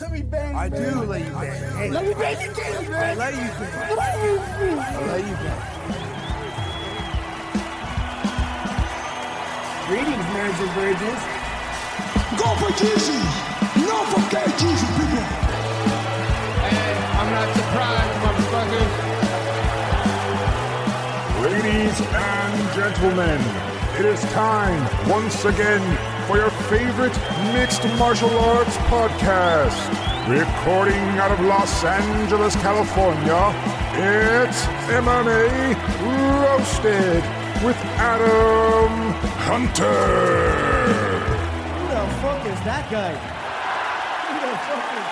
Let me bang. I man. do let you bang. Hey, Let me bang you, Katie, I man. let you bang. Let me- I let you bang. Greetings, marriage and virgins. Go for Jesus. No for KGZ, people. I'm not surprised, motherfuckers. Ladies and gentlemen, it is time once again for your favorite mixed martial arts podcast. Recording out of Los Angeles, California, it's MMA Roasted with Adam Hunter. Who the fuck is that guy? Who the fuck is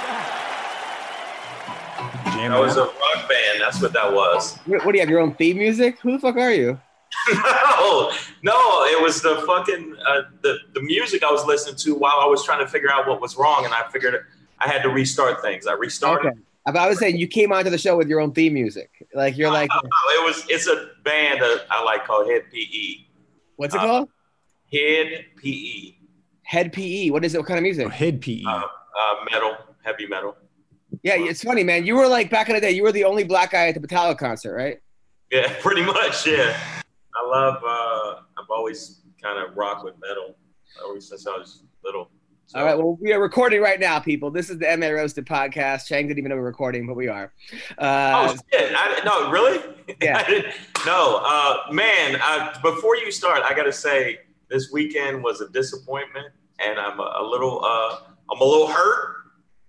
that? That was a rock band. That's what that was. What, what do you have? Your own theme music? Who the fuck are you? no, no, it was the fucking uh, the the music I was listening to while I was trying to figure out what was wrong, and I figured I had to restart things. I restarted. Okay. But I was saying you came onto the show with your own theme music. Like you're like, No, no, it was it's a band that I like called Hed PE. what's it uh, called? Hed PE. Hed PE. What is it? What kind of music? Oh, Hed PE. Uh, uh, metal, heavy metal. Yeah, it's funny, man. You were like back in the day. You were the only black guy at the Metallica concert, right? Yeah, pretty much. Yeah, I love. Uh, I've always kind of rock with metal ever since I was little. So, All right. Well, we are recording right now, people. This is the MA Roasted podcast. Chang didn't even know we we're recording, but we are. Uh, oh shit! I, no, really? Yeah. I no, uh, man. Uh, before you start, I gotta say this weekend was a disappointment, and I'm a, a little. Uh, I'm a little hurt.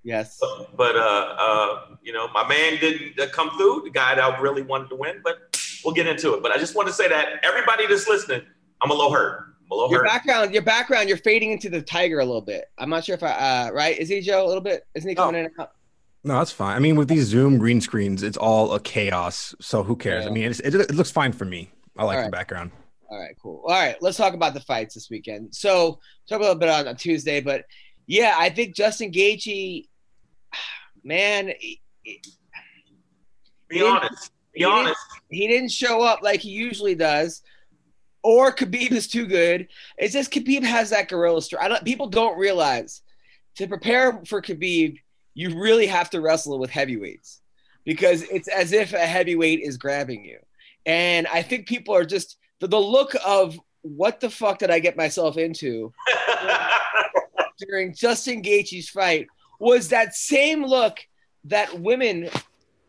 yes. But uh, uh, you know, my man didn't uh, come through. The guy that I really wanted to win, but we'll get into it. But I just want to say that everybody that's listening, I'm a little hurt. I'm a little Your hurt. background, your background, you're fading into the tiger a little bit. I'm not sure if I, uh, right? Is he Joe a little bit? Isn't he coming in and out? No, that's fine. I mean, with these Zoom green screens, it's all a chaos. So who cares? Yeah. I mean, it's, it, it looks fine for me. I like All the right. background. All right, cool. All right, let's talk about the fights this weekend. So talk a little bit on, on Tuesday, but yeah, I think Justin Gaethje, man, he, Be honest. Be he didn't- he didn't show up like he usually does, or Khabib is too good. It's just Khabib has that gorilla strength. I don't, people don't realize to prepare for Khabib, you really have to wrestle with heavyweights because it's as if a heavyweight is grabbing you. And I think people are just the, the look of what the fuck did I get myself into during Justin Gaethje's fight was that same look that women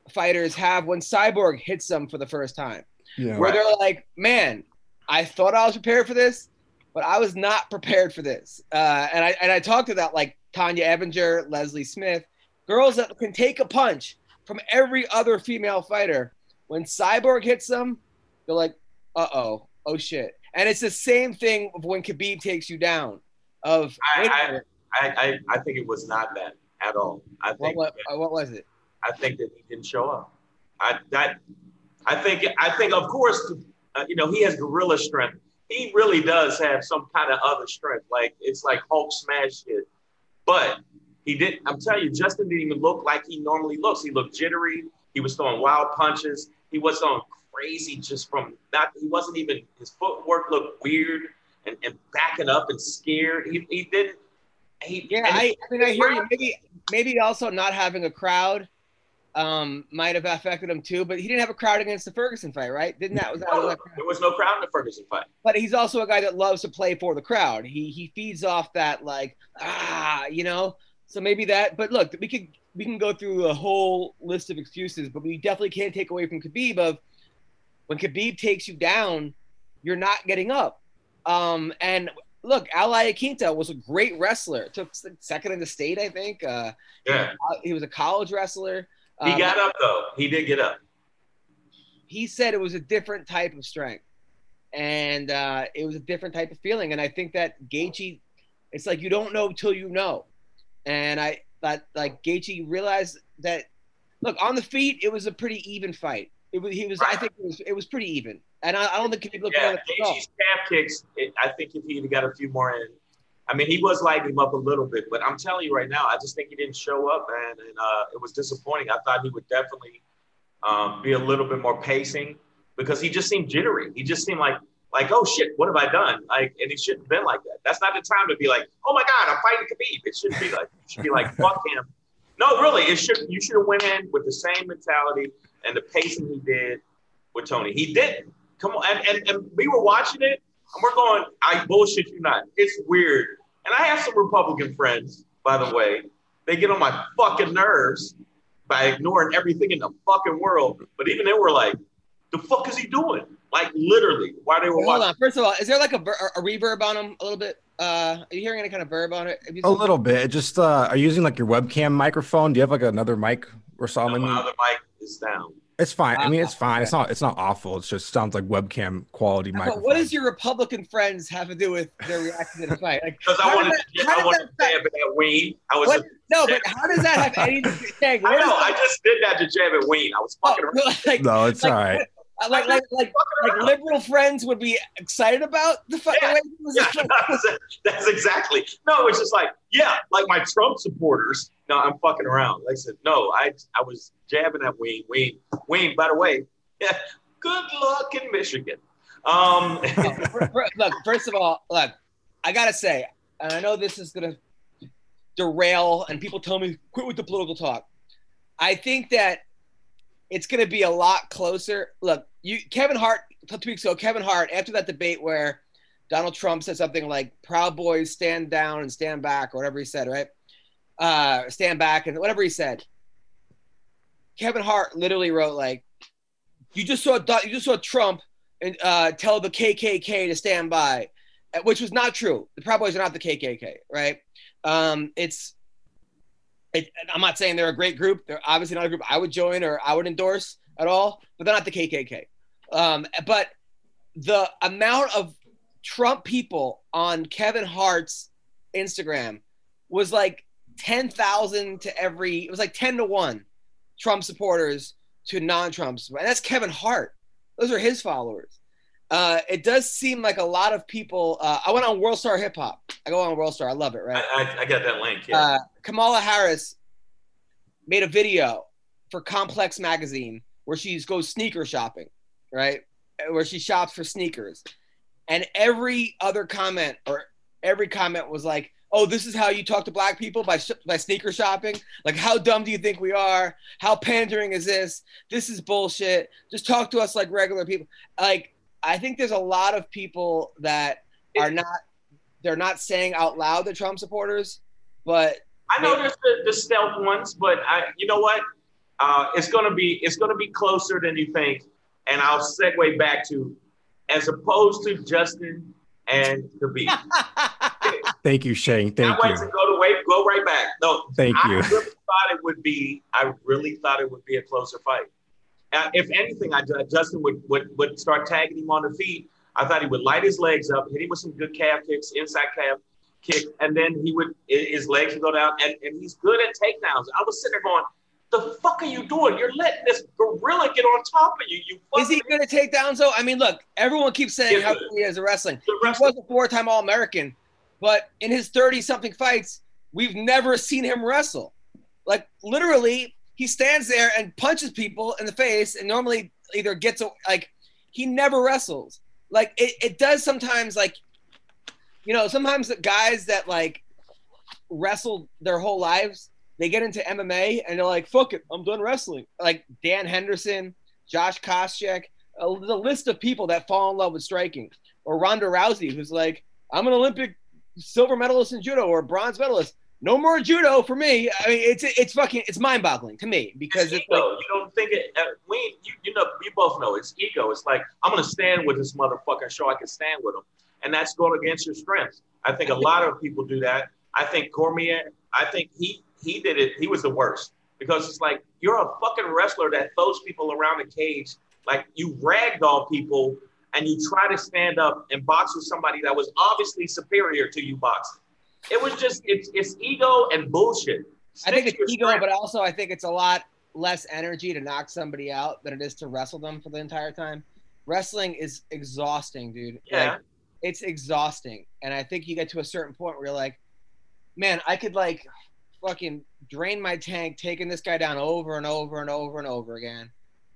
fighters have when Cyborg hits them for the first time, Yeah. where they're like, "Man, I thought I was prepared for this, but I was not prepared for this." Uh, and I and I talked about like Tonya Evinger, Leslie Smith, girls that can take a punch from every other female fighter. When Cyborg hits them, they're like, "Uh oh, oh shit." And it's the same thing of when Khabib takes you down. Of I- wait a I- minute, I, I, I think it was not that at all. I what, think what, what was it? I think that he didn't show up. I that I think I think of course uh, you know he has gorilla strength. He really does have some kind of other strength. Like it's like Hulk smash shit. But he didn't. I'm telling you, Justin didn't even look like he normally looks. He looked jittery. He was throwing wild punches. He was throwing crazy just from not. He wasn't even. His footwork looked weird and, and backing up and scared. He, he didn't. He, Yeah, I, I mean, I hear you. Maybe, maybe also not having a crowd um, might have affected him too. But he didn't have a crowd against the Ferguson fight, right? Didn't that was that? No, Was that there was no crowd in the Ferguson fight. but he's also a guy that loves to play for the crowd. He he feeds off that like ah, you know. So maybe that. But look, we could we can go through a whole list of excuses, but we definitely can't take away from Khabib of when Khabib takes you down, you're not getting up. Um, and look, Al Iaquinta was a great wrestler. Took second in the state, I think. Uh, Yeah, he was a college wrestler. He Um, got up though. He did get up. he said it was a different type of strength and uh, it was a different type of feeling and i think that Gaethje it's like you don't know till you know and i that like Gaethje realized that look on the feet it was a pretty even fight it was he was i think it was it was pretty even and i, I don't think he looked Yeah, at it at. Gaethje's calf kicks. It, I think if he'd got a few more in, I mean, he was lighting him up a little bit. But I'm telling you right now, I just think he didn't show up, man, and uh, it was disappointing. I thought he would definitely um, be a little bit more pacing because he just seemed jittery. He just seemed like like, oh shit, what have I done? Like, and it shouldn't have been like that. That's not the time to be like, oh my god, I'm fighting Khabib. It shouldn't be like. Should be like, fuck him. No, really, it should. You should have went in with the same mentality and the pacing he did with Tony. He didn't. Come on, and, and, and we were watching it, and we're going, I bullshit you not. It's weird. And I have some Republican friends, by the way. They get on my fucking nerves by ignoring everything in the fucking world. But even they were like, the fuck is he doing? Like literally, why they were Wait, hold watching. on. First of all, is there like a, ver- a reverb on him a little bit? Uh, are you hearing any kind of verb on it? Have you A seen- little bit. Just uh, are you using like your webcam microphone? Do you have like another mic or No, something? my other mic is down. It's fine. I mean, it's fine. It's not. It's not awful. It just sounds like webcam quality But microphone. what does your Republican friends have to do with their reaction to the fight? Like, Because I how wanted, does to, that- how I does wanted to that- jab at that Ween. I was. What? No, but how does that have anything to say? With it? I know. I just did that to jab at Ween. I was fucking oh, around. Oh, like, No, it's like, all right. Like, like, like, like liberal friends would be excited about the fucking Yeah. way he was Yeah, that's, that's exactly. No, it's just like, yeah, like my Trump supporters. No, I'm fucking around. Like I said, no, I I was jabbing at Wayne. Wayne, Wayne. By the way, yeah, good luck in Michigan. Um, look, first of all, look, I gotta say, and I know this is gonna derail, and people tell me quit with the political talk. I think that it's gonna be a lot closer. Look, you Kevin Hart two weeks ago, Kevin Hart after that debate where Donald Trump said something like "Proud Boys stand down and stand back" or whatever he said, right? Uh, stand back and whatever he said. Kevin Hart literally wrote like, "You just saw you just saw Trump and uh, tell the KKK to stand by," uh, which was not true. The Proud Boys are not the KKK, right? Um, it's, it, I'm not saying they're a great group. They're obviously not a group I would join or I would endorse at all, but they're not the KKK. Um, but the amount of Trump people on Kevin Hart's Instagram was like 10,000 to every, it was like 10 to 1 Trump supporters to non Trump supporters. And that's Kevin Hart. Those are his followers. Uh, it does seem like a lot of people. Uh, I went on World Star Hip Hop. I go on World Star. I love it, right? I, I, I got that link. Yeah. uh, Kamala Harris made a video for Complex Magazine where she goes sneaker shopping, right? Where she shops for sneakers. And every other comment or every comment was like, oh, this is how you talk to black people by, sh- by sneaker shopping? Like, how dumb do you think we are? How pandering is this? This is bullshit. Just talk to us like regular people. Like, I think there's a lot of people that are not, they're not saying out loud they're Trump supporters, but I know there's the, the stealth ones, but I, you know what? Uh, it's gonna be it's gonna be closer than you think. And I'll segue back to, as opposed to Justin and Khabib. Thank you, Shane. Thank I went you. to go to wait, go right back. No, Thank I you. really thought it would be. I really thought it would be a closer fight. Uh, if anything, I Justin would, would would start tagging him on the feet. I thought he would light his legs up, hit him with some good calf kicks, inside calf kick, and then he would his legs would go down, and, and he's good at takedowns. I was sitting there going, "The fuck are you doing? You're letting this gorilla get on top of you. You Is he good at takedowns though? I mean, look, everyone keeps saying Yeah, how good he is at wrestling. the He was a four-time All-American, but in his 30-something fights, we've never seen him wrestle. Like literally, he stands there and punches people in the face, and normally either gets a, like he never wrestles. Like it, it does sometimes. Like you know, sometimes the guys that like wrestle their whole lives, they get into MMA and they're like, "Fuck it, I'm done wrestling." Like Dan Henderson, Josh Koscheck, the list of people that fall in love with striking, or Ronda Rousey, who's like, "I'm an Olympic silver medalist in judo or bronze medalist. No more judo for me." I mean, it's it's fucking it's mind-boggling to me because it's it's like, ego. you don't think it. Uh, we, you, you know, you both know it's ego. It's like I'm gonna stand with this motherfucker, so I can stand with him, and that's going against your strengths. I think a lot of people do that. I think Cormier. I think he he did it. He was the worst because it's like you're a fucking wrestler that throws people around the cage, like you ragdoll people, and you try to stand up and box with somebody that was obviously superior to you boxing. It was just it's it's ego and bullshit. I think it's ego, strength. but also I think it's a lot less energy to knock somebody out than it is to wrestle them for the entire time. Wrestling is exhausting, dude. Yeah. Like, it's exhausting. And I think you get to a certain point where you're like, man, I could like fucking drain my tank taking this guy down over and over and over and over again.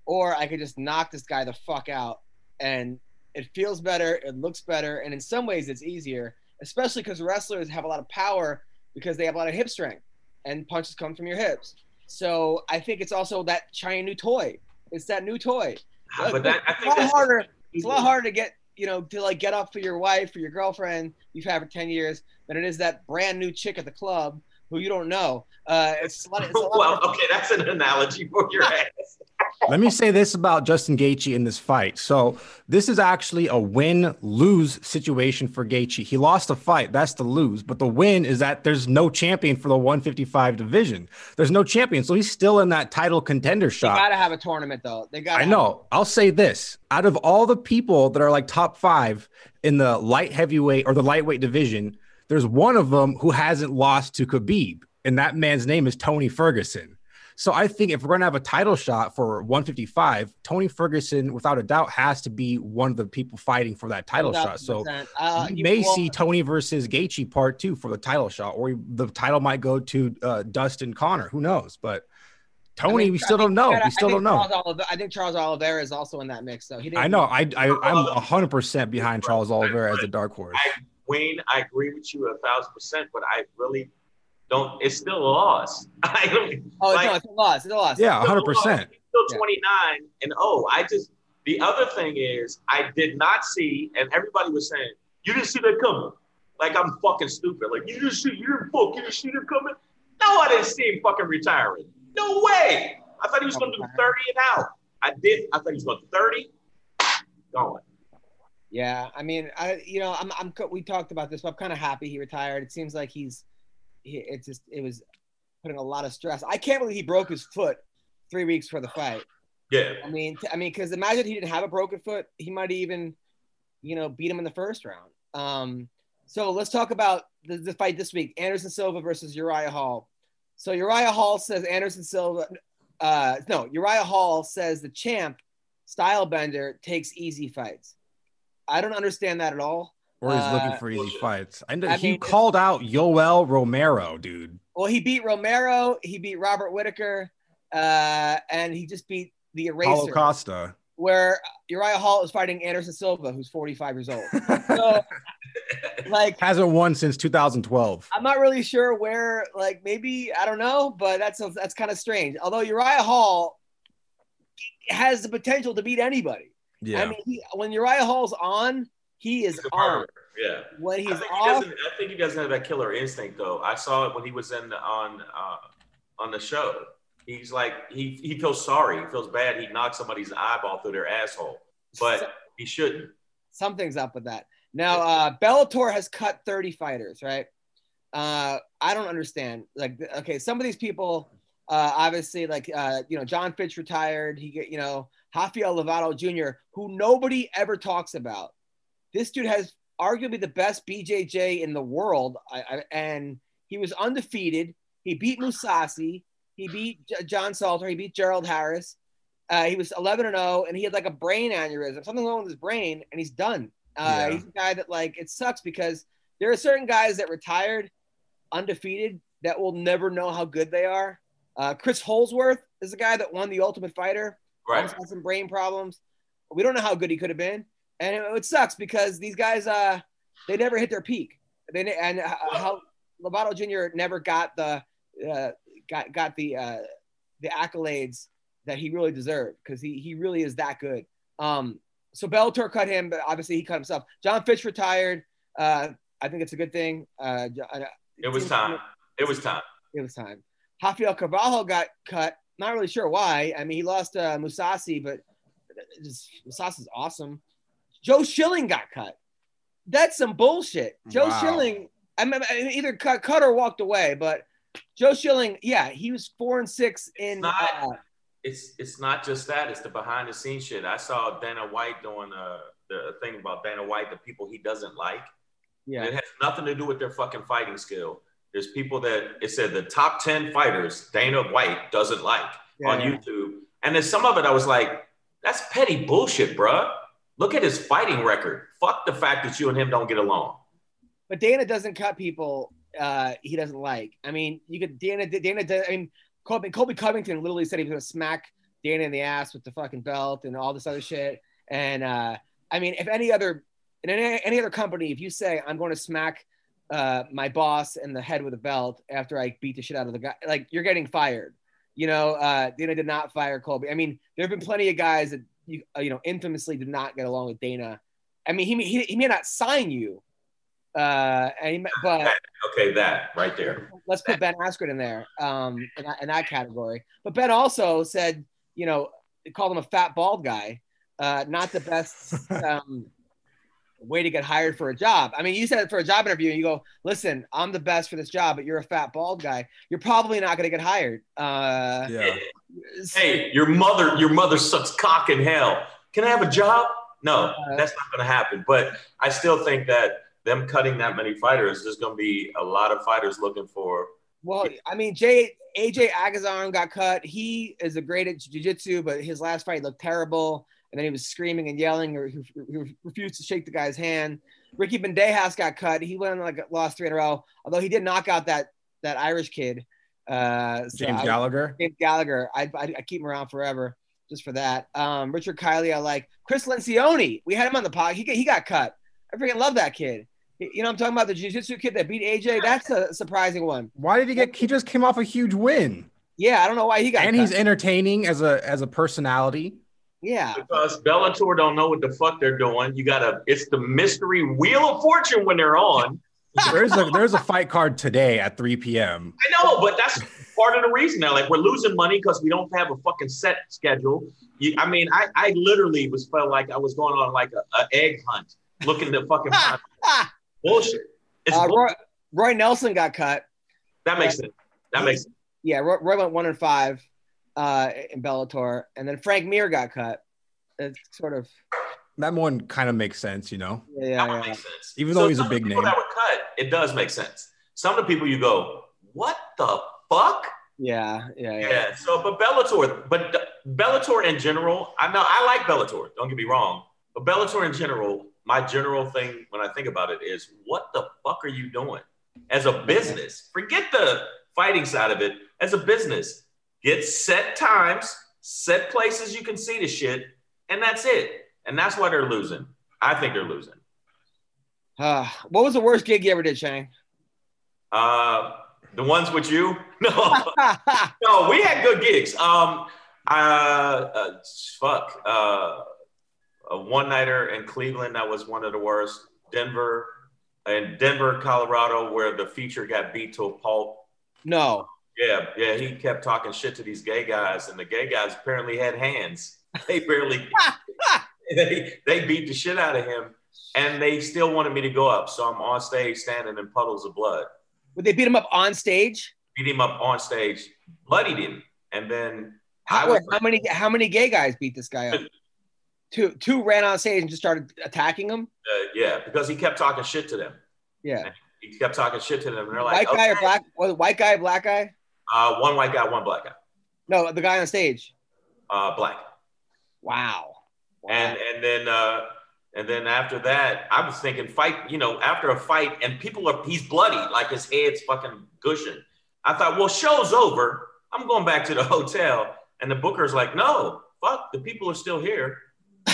Or I could just knock this guy the fuck out. And it feels better, it looks better, and in some ways it's easier, especially because wrestlers have a lot of power because they have a lot of hip strength. and punches come from your hips. So I think it's also that shiny new toy. It's that new toy. But that, I It's a lot harder. It's a lot harder to get you know to like get up for your wife or your girlfriend you've had for ten years than it is that brand new chick at the club who you don't know. Uh, it's a lot. It's a lot well, okay, that's an analogy for your ass. Let me say this about Justin Gaethje in this fight. So this is actually a win-lose situation for Gaethje. He lost a fight, that's the lose. But the win is that there's no champion for the 155 division. There's no champion, so he's still in that title contender shot. They gotta have a tournament though. They got. I know. I'll say this: out of all the people that are like top five in the light heavyweight or the lightweight division, there's one of them who hasn't lost to Khabib, and that man's name is Tony Ferguson. So I think if we're going to have a title shot for 155, Tony Ferguson, without a doubt, has to be one of the people fighting for that title shot. So uh, you you may will- see Tony versus Gaethje part two for the title shot, or the title might go to uh, Dustin Connor. Who knows? But I Tony, mean, we still think- don't know. I We still think don't know. Charles Oliveira, I think Charles Oliveira is also in that mix, though. He didn't. I know. I, I I'm hundred percent behind Charles Oliveira as a dark horse. I, Wayne, I agree with you a thousand percent, but I really don't. It's still a loss. I don't. Oh like, no, it's a loss. It's a loss. Yeah, hundred percent. He's Still Yeah. 29 and oh, I just the other thing is I did not see, and everybody was saying you didn't see that coming. Like I'm fucking stupid. Like you didn't see, you didn't fuck, you didn't see that coming. No, I didn't see him fucking retiring. No way. I thought he was gonna do 30 and out. I did. I thought he was going to 30. Going. Yeah, I mean, I you know, I'm I'm we talked about this, but I'm kind of happy he retired. It seems like he's, he, it's just it was putting a lot of stress. I can't believe he broke his foot three weeks for the fight. Yeah. I mean, t- I mean, because imagine he didn't have a broken foot, he might even, you know, beat him in the first round. Um, so let's talk about the, the fight this week: Anderson Silva versus Uriah Hall. So Uriah Hall says Anderson Silva, uh, no, Uriah Hall says the champ, Stylebender, takes easy fights. I don't understand that at all. Or he's Uh, looking for easy fights. I know I he mean, called out Yoel Romero, dude. Well, he beat Romero, he beat Robert Whitaker, uh, and he just beat the eraser. Paulo Costa. where Uriah Hall is fighting Anderson Silva, who's 45 years old. So, like, Hasn't won since 2012. I'm not really sure where, like, maybe I don't know, but that's that's kind of strange. Although Uriah Hall has the potential to beat anybody. Yeah. I mean, he, when Uriah Hall's on, he is He's a on. Yeah. When he's I think, he off, doesn't, I think he doesn't have that killer instinct though. I saw it when he was in the, on uh, on the show. He's like he he feels sorry. He feels bad. He knocked somebody's eyeball through their asshole, but he shouldn't. something's up with that. Now, uh, Bellator has cut 30 fighters, right? Uh, I don't understand. Like, okay, some of these people, uh, obviously, like, uh, you know, John Fitch retired. He you know, Rafael Lovato Jr., who nobody ever talks about. This dude has arguably the best BJJ in the world, I, I, and he was undefeated. He beat Mousasi. He beat J- John Salter. He beat Gerald Harris. Uh, he was 11 and 0, and he had like a brain aneurysm, something wrong with his brain, and he's done. Uh, Yeah. He's a guy that like it sucks because there are certain guys that retired undefeated that will never know how good they are. Uh, Chris Holdsworth is a guy that won the Ultimate Fighter. Right. Had some brain problems. We don't know how good he could have been, and it, it sucks because these guys, uh, they never hit their peak. They and uh, how Lovato Jr. never got the uh, got got the uh, the accolades that he really deserved because he he really is that good. Um, so Bellator cut him, but obviously he cut himself. John Fitch retired. Uh, I think it's a good thing. Uh, uh, It was time. It was time. It was time. Rafael Carvalho got cut. Not really sure why. I mean, he lost uh, Mousasi, but just, Mousasi's awesome. Joe Schilling got cut. That's some bullshit. Joe Wow. Schilling, I mean, either cut, cut or walked away, but Joe Schilling, yeah, he was four and six in. Not- uh, It's it's not just that. It's the behind the scenes shit. I saw Dana White doing uh, the thing about Dana White, the people he doesn't like. yeah. It has nothing to do with their fucking fighting skill. There's people that it said the top 10 fighters Dana White doesn't like on Yeah. YouTube. And then some of it I was like, that's petty bullshit, bruh. Look at his fighting record. Fuck the fact that you and him don't get along. But Dana doesn't cut people uh, he doesn't like. I mean, you could Dana. Dana. I mean, Colby, Colby Covington literally said he was to smack Dana in the ass with the fucking belt and all this other shit. And uh, I mean, if any other in any, any other company, if you say I'm going to smack uh, my boss in the head with a belt after I beat the shit out of the guy. Like you're getting fired. You know, uh, Dana did not fire Colby. I mean, there have been plenty of guys that you uh, you know infamously did not get along with Dana. I mean, he may- he, he may not sign you, uh, and he, but Okay, that right there. let's put Ben Askren in there um, in, that, in that category. But Ben also said, you know, called him a fat bald guy. Uh, not the best um, way to get hired for a job. I mean, you said it for a job interview, and you go, "Listen, I'm the best for this job, but you're a fat bald guy. You're probably not going to get hired." Uh, Yeah. Hey, your mother, your mother sucks cock in hell. Can I have a job? No, Uh, that's not going to happen. But I still think that them cutting that many fighters, there's going to be a lot of fighters looking for. Well, I mean, Jay AJ Agazarm got cut. He is a great at jiu-jitsu, but his last fight looked terrible. And then he was screaming and yelling, or he, he refused to shake the guy's hand. Ricky Bandejas got cut. He went on like lost three in a row, although he did knock out that that Irish kid, uh, so James I- Gallagher. James Gallagher. I, I, I keep him around forever just for that. Um, Richard Kiely, I like. Chris Lencioni, we had him on the pod. He, got- he got cut. I freaking love that kid. You know, I'm talking about the jiu-jitsu kid that beat AJ. That's a surprising one. Why did he get? He just came off a huge win, Yeah, I don't know why he got. and cut. he's entertaining as a as a personality. Yeah. Because Bellator don't know what the fuck they're doing. You gotta. It's the mystery wheel of fortune when they're on. There's a there's a fight card today at 3 p.m. I know, but that's part of the reason now. Like we're losing money because we don't have a fucking set schedule. You, I mean, I, I literally was felt like I was going on like a, a egg hunt, looking to fucking bullshit. It's Uh, bull- Roy, Roy Nelson got cut. that makes sense. That makes sense. Yeah, Roy, Roy went one and five uh, in Bellator, and then Frank Mir got cut. It's sort of That one kind of makes sense, you know. yeah, yeah, That yeah. make sense. Even though he's a some of big people name. that were cut, it does make sense. Some of the people you go, what the fuck? yeah, yeah, yeah. Yeah. So, but Bellator, but Bellator in general, I know I like Bellator. Don't get me wrong, but Bellator in general, my general thing when I think about it is, what the fuck are you doing as a business? Forget the fighting side of it. As a business, get set times, set places you can see the shit, and that's it. And that's why they're losing. I think they're losing. Uh, what was the worst gig you ever did, Shane? Uh, the ones with you? No. no, we had good gigs. Um, uh, uh fuck. Uh, a one nighter in Cleveland that was one of the worst. Denver, and Denver, Colorado, where the feature got beat to a pulp. no. Yeah, yeah, he kept talking shit to these gay guys, and the gay guys apparently had hands. They barely, they, they beat the shit out of him, and they still wanted me to go up. So I'm on stage standing in puddles of blood. Would they beat him up on stage? beat him up on stage, bloodied him, and then How, was how many how many gay guys beat this guy up? two two ran on stage and just started attacking him. uh, yeah, because he kept talking shit to them. Yeah, He kept talking shit to them, and they're like, white guy or black? Was white guy, black guy? Uh, one white guy, one black guy, No, the guy on stage. uh, black, Wow. and and then uh, and then after that, I was thinking fight. You know, after a fight, and people are he's bloody, like his head's fucking gushing. I thought, well, show's over. I'm going back to the hotel, and the booker's like, no, fuck, the people are still here.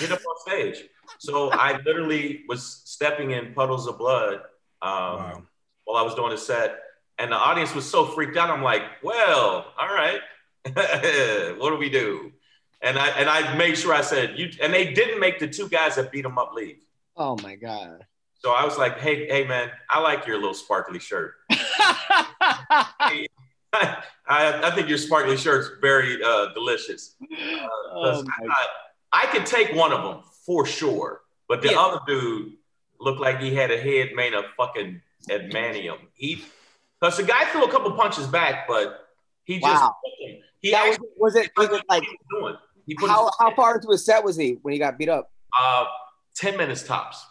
Get up on stage. So I literally was stepping in puddles of blood um, Wow. while I was doing a set, and the audience was so freaked out. I'm like, well, all right, what do we do? And I and I made sure I said you. And they didn't make the two guys that beat him up leave. Oh my god. So I was like, hey, hey, man, I like your little sparkly shirt. I, I think your sparkly shirt's very uh, delicious. Uh, Oh I, I could take one of them for sure, but the Yeah. other dude looked like he had a head made of fucking adamantium. He, because the guy threw a couple punches back, but he just Wow. he That actually was it? Was it like he was doing. How how far into his set was he when he got beat up? uh, ten minutes tops,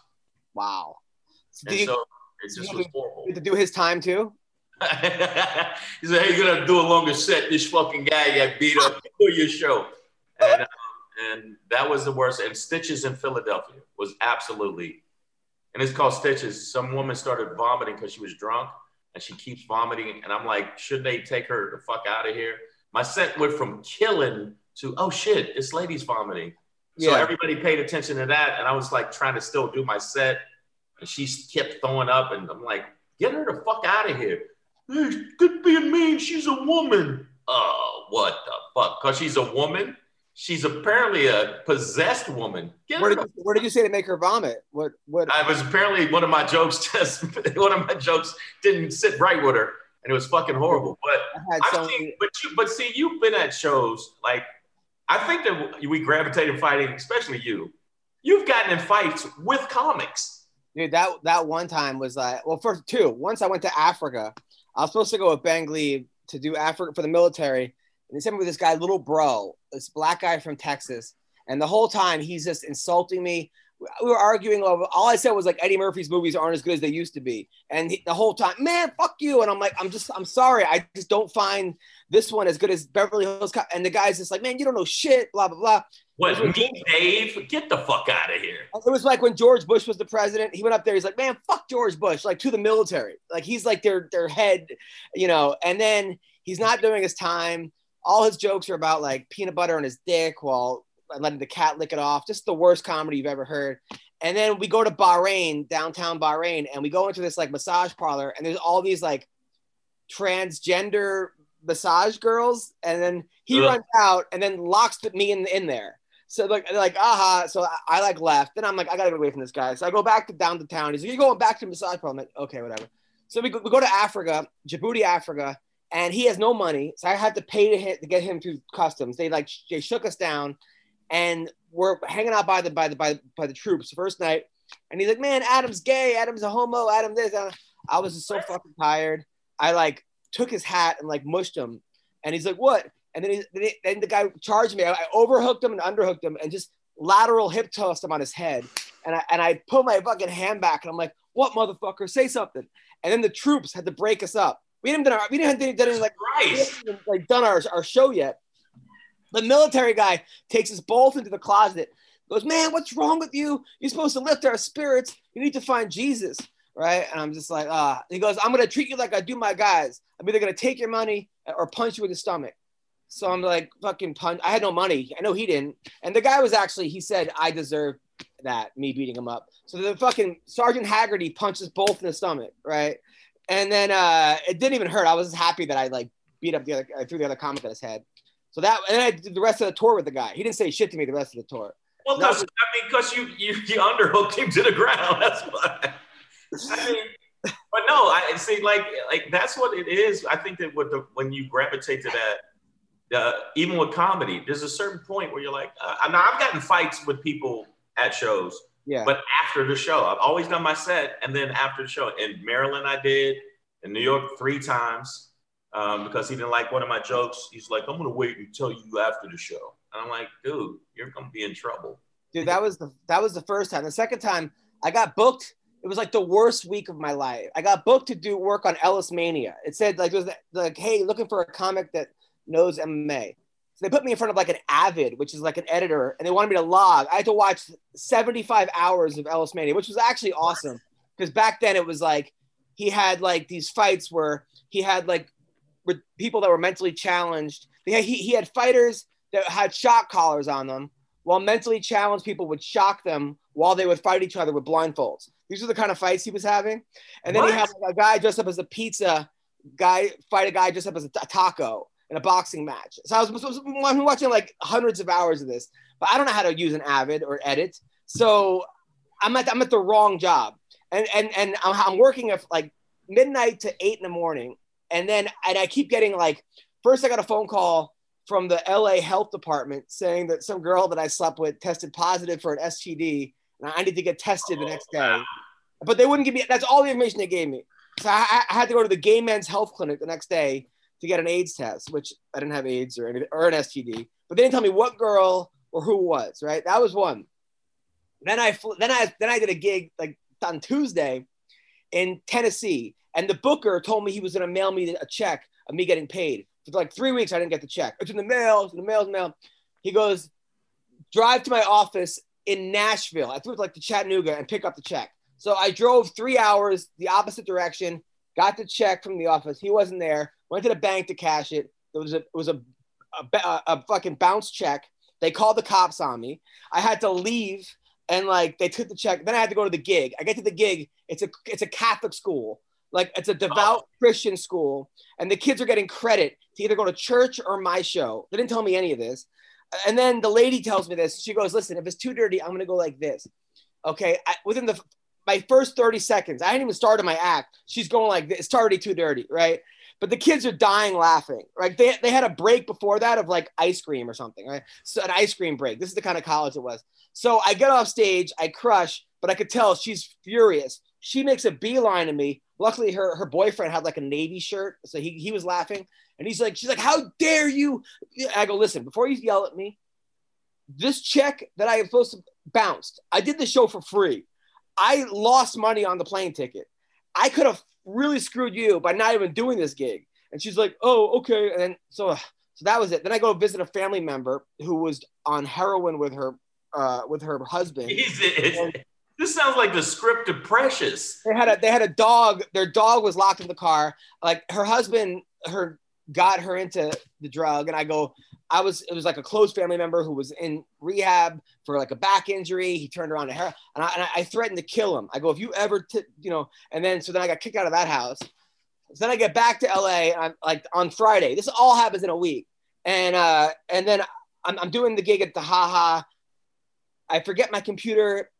Wow. So and you, so it just was horrible. to do his time too? he said, "Hey, you're gonna do a longer set. This fucking guy got beat up. Do your show." And, um, and that was the worst. And Stitches in Philadelphia was absolutely, and it's called Stitches. Some woman started vomiting because she was drunk, and she keeps vomiting. And I'm like, should they take her the fuck out of here? My set went from killing to oh shit, this lady's vomiting. So everybody paid attention to that, and I was like trying to still do my set, and she kept throwing up, and I'm like, Get her the fuck out of here. Hey, good being mean. She's a woman. Oh, what the fuck? Because she's a woman. She's apparently a possessed woman. Where did, you, where did you say to make her vomit? What what? I was apparently one of my jokes just one of my jokes didn't sit right with her, and it was fucking horrible. But I had I've so seen, but you, but see, you've been at shows like I think that we gravitated fighting, especially you. You've gotten in fights with comics. Dude, that that one time was like, well, first two. Once I went to Africa, I was supposed to go with Bang Lee to do Africa for the military, and they sent me with this guy, little bro, this black guy from Texas, and the whole time he's just insulting me. We were arguing over. All I said was like Eddie Murphy's movies aren't as good as they used to be, and he, the whole time, man, fuck you. And I'm like, I'm just, I'm sorry, I just don't find this one as good as Beverly Hills Cop. And the guy's just like, man, you don't know shit, blah blah blah. What, was- me, Dave? Get the fuck out of here. It was like when George Bush was the president. He went up there. He's like, "Man, fuck George Bush!" Like to the military. Like he's like their their head, you know. And then he's not doing his time. All his jokes are about like peanut butter on his dick while letting the cat lick it off. Just the worst comedy you've ever heard. And then we go to Bahrain, downtown Bahrain, and we go into this like massage parlor, and there's all these like transgender massage girls, and then he Ugh. runs out and then locks me in in there. So like like aha. So I, I like left. Then I'm like I gotta get away from this guy. So I go back to down to town. He's like you're going back to the massage parlor. I'm like okay whatever. So we go, we go to Africa, Djibouti, Africa, and he has no money. So I had to pay to hit to get him through customs. They like they shook us down, and we're hanging out by the by the by by the troops first night. And he's like, man, Adam's gay. Adam's a homo. Adam this. Adam. I was just so fucking tired. I like took his hat and like mushed him. And he's like, what? And then, he, then, he- then the guy charged me. I, I overhooked him and underhooked him and just lateral hip tossed him on his head. And I, and I put my fucking hand back and I'm like, what motherfucker? Say something. And then the troops had to break us up. We didn't done our, we didn't done any, like even, like done our, our show yet. The military guy takes us both into the closet. Goes, man, what's wrong with you? You're supposed to lift our spirits. You need to find Jesus, right? And I'm just like, ah. He goes, I'm gonna treat you like I do my guys. I'm either gonna take your money or punch you in the stomach. So I'm like, fucking punch. I had no money. I know he didn't. And the guy was actually, he said, I deserve that, me beating him up. So the fucking Sergeant Haggerty punches both in the stomach, right? And then uh, it didn't even hurt. I was happy that I like beat up the other, I threw the other comic at his head. So that, and then I did the rest of the tour with the guy. He didn't say shit to me the rest of the tour. Well, No. because I mean, because you you you underhooked him to the ground. That's why. I mean, but no, I see. Like like that's what it is. I think that with the when you gravitate to that, uh, even with comedy, there's a certain point where you're like, uh, now I've gotten fights with people at shows, Yeah. but after the show, I've always done my set, and then after the show in Maryland, I did in New York three times um, because he didn't like one of my jokes. He's like, I'm gonna wait until you after the show, and I'm like, dude, you're gonna be in trouble. dude that was the that was the first time the second time i got booked it was like the worst week of my life i got booked to do work on ellis mania it said like it was like hey looking for a comic that knows mma so they put me in front of like an avid which is like an editor and they wanted me to log. I had to watch 75 hours of ellis mania which was actually awesome because back then it was like he had like these fights where he had like with people that were mentally challenged. He had, he, he had fighters that had shock collars on them while mentally challenged people would shock them while they would fight each other with blindfolds. These are the kind of fights he was having. And then he had like, a guy dressed up as a pizza guy fight a guy dressed up as a taco in a boxing match. So I was, was- I'm watching like hundreds of hours of this, but I don't know how to use an Avid or edit. So I'm at I'm at the wrong job, and and and I'm, I'm working at like midnight to eight in the morning, and then and I keep getting like first I got a phone call from the LA Health Department saying that some girl that I slept with tested positive for an STD, and I need to get tested the next day. But they wouldn't give me. That's all the information they gave me. So I, I had to go to the Gay Men's Health Clinic the next day to get an AIDS test, which I didn't have AIDS or any, or an STD. But they didn't tell me what girl or who was. Right, that was one. Then I fl- then I then I did a gig like on Tuesday in Tennessee, and the booker told me he was going to mail me a check of me getting paid. For like three weeks, I didn't get the check. It's in the mail. It's in the mail. It's in the mail. He goes, drive to my office in Nashville. I threw it like to Chattanooga and pick up the check. So I drove three hours the opposite direction, got the check from the office. He wasn't there. Went to the bank to cash it. There was a it was a a, a fucking bounce check. They called the cops on me. I had to leave and like they took the check. Then I had to go to the gig. I get to the gig. It's a it's a Catholic school. Like it's a devout oh. Christian school, and the kids are getting credit to either go to church or my show. They didn't tell me any of this. And then the lady tells me this. She goes, "Listen, if it's too dirty, I'm gonna go like this." Okay, I, within the my first 30 seconds, I hadn't even started my act. She's going like. It's already too dirty, right? But the kids are dying laughing. Right? They, they had a break before that of like ice cream or something, right? So an ice cream break. This is the kind of college it was. So I get off stage, I crush, but I could tell she's furious. She makes a beeline to me. Luckily, her her boyfriend had like a navy shirt, so he he was laughing, and he's like, she's like, "How dare you?" I go, "Listen, before you yell at me, this check that I am supposed to bounced. I did the show for free. I lost money on the plane ticket. I could have really screwed you by not even doing this gig." And she's like, "Oh, okay." And then so so that was it. Then I go visit a family member who was on heroin with her uh, with her husband. This sounds like the script of Precious. They had a they had a dog. Their dog was locked in the car. Like her husband, her got her into the drug, and I go. I was it was like a close family member who was in rehab for like a back injury. He turned around to her, and I, and I threatened to kill him. I go, if you ever, t-, you know, and then so then I got kicked out of that house. So then I get back to LA. I'm like on Friday. This all happens in a week, and uh, and then I'm, I'm doing the gig at the Haha. I forget my computer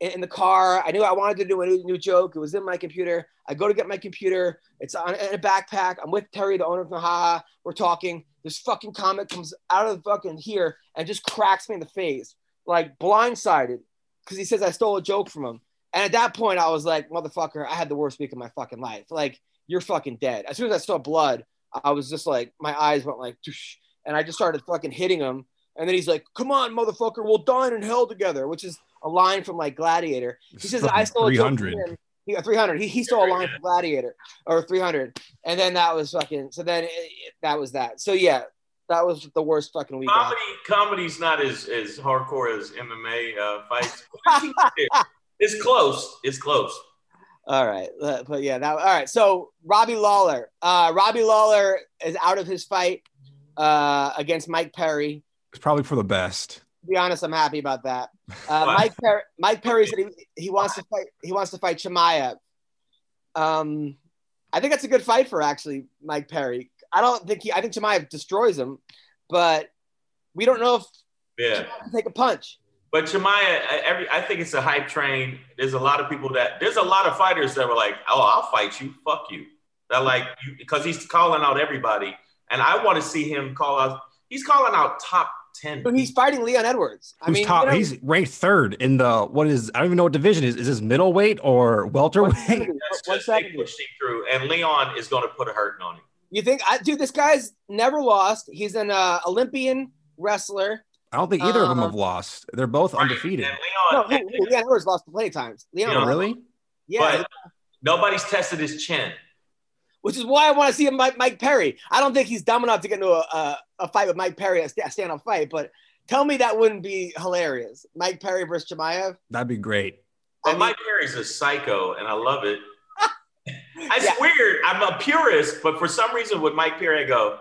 in, in the car. I knew I wanted to do a new, new, joke. It was in my computer. I go to get my computer. It's on in a backpack. I'm with Terry, the owner of the Haha. We're talking. This fucking comic comes out of the fucking here and just cracks me in the face, like blindsided, because he says I stole a joke from him. And at that point, I was like, motherfucker, I had the worst week of my fucking life. Like, you're fucking dead. As soon as I saw blood, I was just like, my eyes went like, and I just started fucking hitting him. And then he's like, come on, motherfucker, we'll dine in hell together, which is a line from like Gladiator. He says, I stole 300. a 300. 300. He, he stole a line from Gladiator or 300. And then that was fucking, so then it, it, that was that. So yeah, that was the worst fucking week. Comedy, comedy's not as, as hardcore as MMA uh, fights. it's close. It's close. All right, uh, but yeah, that all right. So Robbie Lawler, uh, Robbie Lawler is out of his fight uh, against Mike Perry. It's probably for the best To be honest, I'm happy about that. Uh, Mike Perry, Mike Perry said he, he wants to fight. He wants to fight Chimaev. Um, I think that's a good fight for actually Mike Perry. I don't think he. I think Chimaev destroys him, but we don't know if yeah can take a punch. But Chimaev, every I think it's a hype train. There's a lot of people that there's a lot of fighters that were like, "Oh, I'll fight you, fuck you." That like you because he's calling out everybody, and I want to see him call out. He's calling out top ten. But he's fighting Leon Edwards. I Who's mean, top, you know, he's ranked third in the what is I don't even know what division is. Is this middleweight or welterweight? That's just they pushed him through, and Leon is going to put a hurting on him. You think, I, dude? This guy's never lost. He's an uh, Olympian wrestler. I don't think either uh, of them have lost. They're both right. undefeated. And Leon, no, and, Leon Edwards lost plenty of times. Leon, Leon really? Yeah. But nobody's tested his chin which is why I want to see him Mike, Mike Perry. I don't think he's dumb enough to get into a, a, a fight with Mike Perry, a stand up fight, but tell me that wouldn't be hilarious. Mike Perry versus Chimaev. That'd be great. But I mean, Mike Perry's a psycho, and I love it. It's yeah. weird. I'm a purist, but for some reason, with Mike Perry, I go,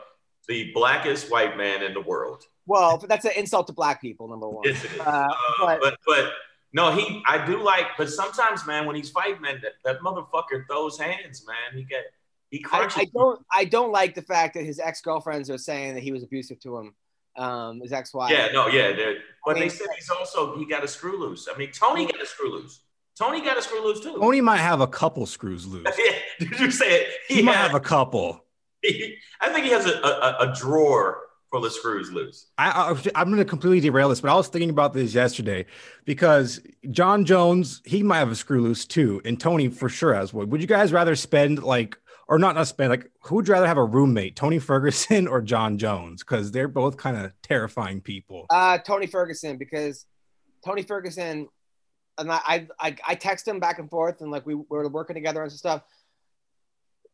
the blackest white man in the world. Well, that's an insult to black people, number one. Yes, it is. Uh, but, but, but no, he. I do like, but sometimes, man, when he's fighting, man, that, that motherfucker throws hands, man. He get he crunches. I, I don't. I don't like the fact that his ex girlfriends are saying that he was abusive to him. Um, his ex wife. Yeah, no, yeah, but I mean, they said he's also he got a screw loose. I mean, Tony got a screw loose. Tony got a screw loose too. Tony might have a couple screws loose. Did you say it? He, he might have a couple. He, I think he has a, a, a drawer full of screws loose. I, I, am going to completely derail this, but I was thinking about this yesterday because Jon Jones, he might have a screw loose too, and Tony for sure has one. Would you guys rather spend like or not not spend like who would rather have a roommate, Tony Ferguson or Jon Jones? Because they're both kind of terrifying people. Uh, Tony Ferguson, because Tony Ferguson, and I, I I text him back and forth, and like we, we were working together on some stuff.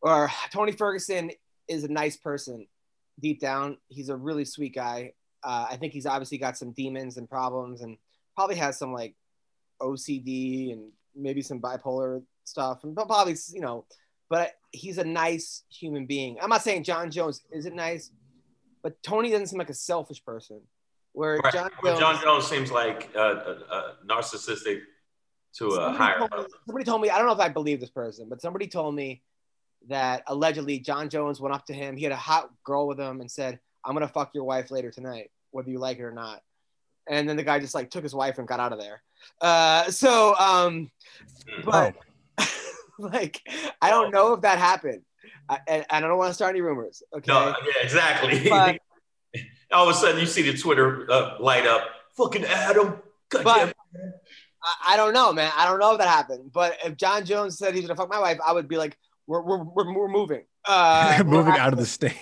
Or Tony Ferguson is a nice person, deep down. He's a really sweet guy. Uh, I think he's obviously got some demons and problems, and probably has some like OCD and maybe some bipolar stuff, and probably you know but he's a nice human being. I'm not saying Jon Jones isn't nice, but Tony doesn't seem like a selfish person. Where right. Jon, Jones, Jon Jones seems like uh, uh, narcissistic to a higher told me, somebody told me, I don't know if I believe this person, but somebody told me that allegedly Jon Jones went up to him. He had a hot girl with him and said, "I'm gonna fuck your wife later tonight, whether you like it or not." And then the guy just like took his wife and got out of there. Uh, so, um, but like, I don't know if that happened, I, and and I don't want to start any rumors. Okay. No, yeah, exactly. But- All of a sudden, you see the Twitter uh, light up. Fucking Adam. But- Goddamn. I, I don't know, man. I don't know if that happened. But if Jon Jones said he's gonna fuck my wife, I would be like, we're we're we're, we're moving. Uh, moving we're- out of the state.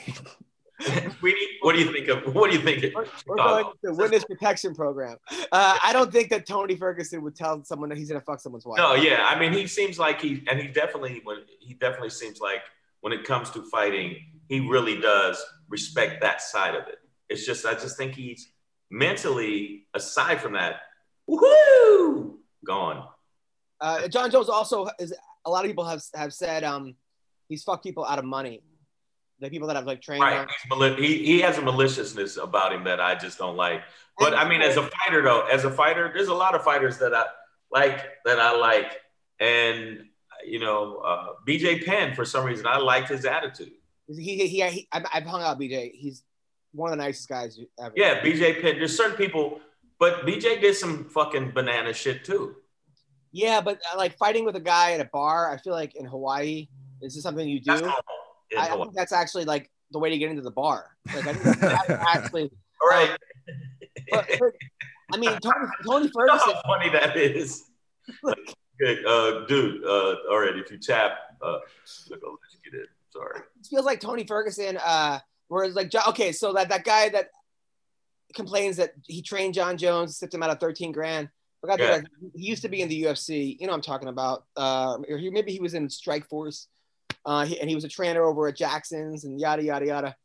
Sweetie, what do you think of? What do you think? We're, Of, we're going to the witness protection program. Uh, I don't think that Tony Ferguson would tell someone that he's gonna fuck someone's wife. no, yeah. I mean, he seems like he, and he definitely, when he definitely seems like when it comes to fighting, he really does respect that side of it. It's just, I just think he's mentally, aside from that, woohoo, gone. Uh, Jon Jones also is. A lot of people have have said um, he's fucked people out of money. The people that I've like trained. Right. Mali- he, he has a maliciousness about him that I just don't like. But I mean, as a fighter, though, as a fighter, there's a lot of fighters that I like that I like, and you know, uh, BJ Penn for some reason I liked his attitude. He, he, he, I've, hung out BJ. He's one of the nicest guys ever. Yeah, BJ Penn. There's certain people, but BJ did some fucking banana shit too. Yeah, but uh, like fighting with a guy at a bar, I feel like in Hawaii, this is this something you do? That's normal. in I, I think that's actually like the way to get into the bar. Like I think that's actually. All right. But, but, I mean, Tony, Tony You know Ferguson. how funny that is. Like, uh, dude. Uh, all right, if you tap, uh, look, I'll let you get in. Sorry. it feels like Tony Ferguson. Uh, whereas like, Jo- okay, so that that guy that complains that he trained Jon Jones, tipped him out of thirteen grand. Forgot Yeah. that he used to be in the UFC. You know, what I'm talking about. Uh, or he, maybe he was in Strikeforce, uh, and he was a trainer over at Jackson's and yada yada yada.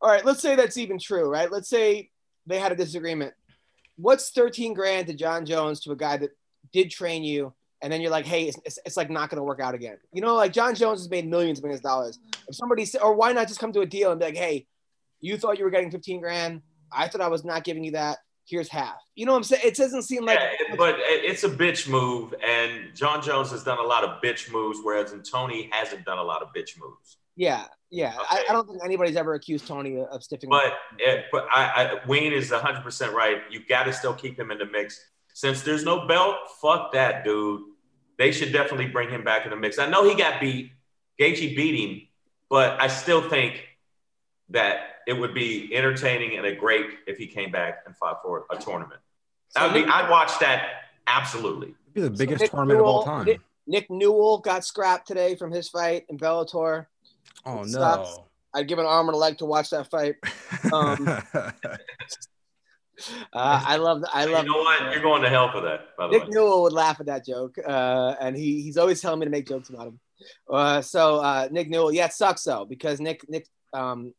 All right, let's say that's even true, right? Let's say they had a disagreement. What's 13 grand to Jon Jones to a guy that did train you, and then you're like, hey, it's, it's, it's like not going to work out again. You know, like Jon Jones has made millions millions of dollars. If somebody said, or why not just come to a deal and be like, hey, you thought you were getting 15 grand. I thought I was not giving you that. Here's half. You know what I'm saying? It doesn't seem like. yeah, but it's a bitch move, and Jon Jones has done a lot of bitch moves, whereas Tony hasn't done a lot of bitch moves. Yeah, yeah. I, I don't think anybody's ever accused Tony of stiffing. But eh, but I, I Wayne is 100 percent right. You got to still keep him in the mix. Since there's no belt, fuck that dude. They should definitely bring him back in the mix. I know he got beat. Gaethje beat him, but I still think that it would be entertaining and a great if he came back and fought for a tournament. So I'd, be, I'd watch that absolutely. It'd be the biggest Nick tournament of all time. Nick, Nick Newell got scrapped today from his fight in Bellator. oh it no. sucks. I'd give an arm and a leg to watch that fight. Um, Uh, I love. I love. You know what? You're going to hell for that, by the way. Nick way. Newell would laugh at that joke, uh, and he, he's always telling me to make jokes about him. Uh, so uh, Nick Newell, yeah, it sucks though because Nick Nick um,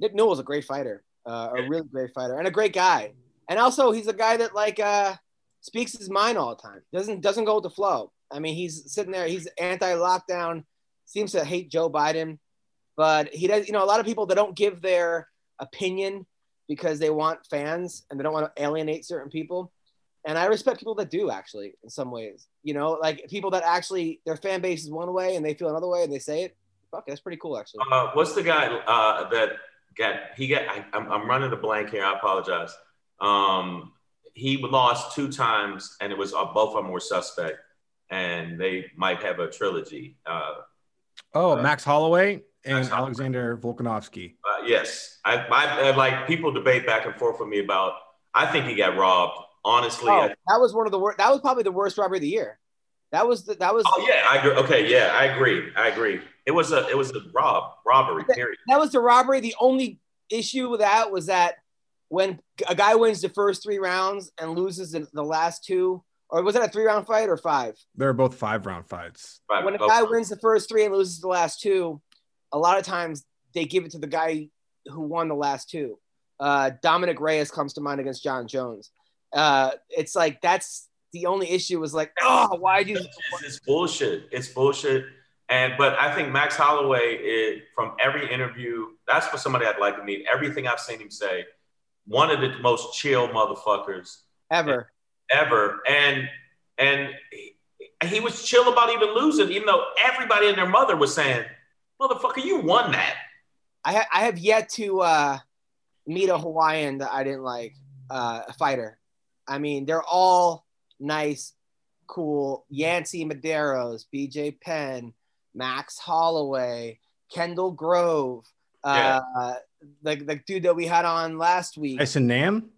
Nick Newell's a great fighter, uh, a really great fighter, and a great guy. And also, he's a guy that like uh, speaks his mind all the time. Doesn't doesn't go with the flow. I mean, he's sitting there. He's anti-lockdown. Seems to hate Joe Biden, but he does. You know, a lot of people that don't give their opinion because they want fans and they don't want to alienate certain people. And I respect people that do actually in some ways. You know, like people that actually their fan base is one way and they feel another way and they say it. Fuck, that's pretty cool actually. Uh, what's the guy uh, that got he got? I, I'm, I'm running a blank here. I apologize. Um, he lost two times, and it was uh, both of them were suspect, and they might have a trilogy. Uh, oh, Max Holloway and Max Holloway. Alexander Volkanovski. uh, yes, I, I, I like people debate back and forth with me about. I think he got robbed. Honestly, Oh, I, that was one of the worst. That was probably the worst robbery of the year. That was the, that was oh yeah, I agree. Okay, yeah, I agree. I agree. It was a it was a rob robbery. Period. that was the robbery. The only issue with that was that when a guy wins the first three rounds and loses the, the last two, or was it a three round fight or five? They're both five round fights. Right. when a guy wins the first three and loses the last two, a lot of times they give it to the guy who won the last two. Uh, Dominick Reyes comes to mind against Jon Jones. Uh, it's like that's the only issue was like, oh, why do you? It's, it's bullshit. It's bullshit. And but I think Max Holloway, is, from every interview, that's for somebody I'd like to meet. Everything I've seen him say, one of the most chill motherfuckers Ever. ever. And and he, he was chill about even losing, even though everybody and their mother was saying, Motherfucker, you won that. I ha- I have yet to uh, meet a Hawaiian that I didn't like uh, a fighter. I mean, they're all nice, cool. Yancey Medeiros, BJ Penn, Max Holloway, Kendall Grove, uh, the the dude that we had on last week, Tyson Nam.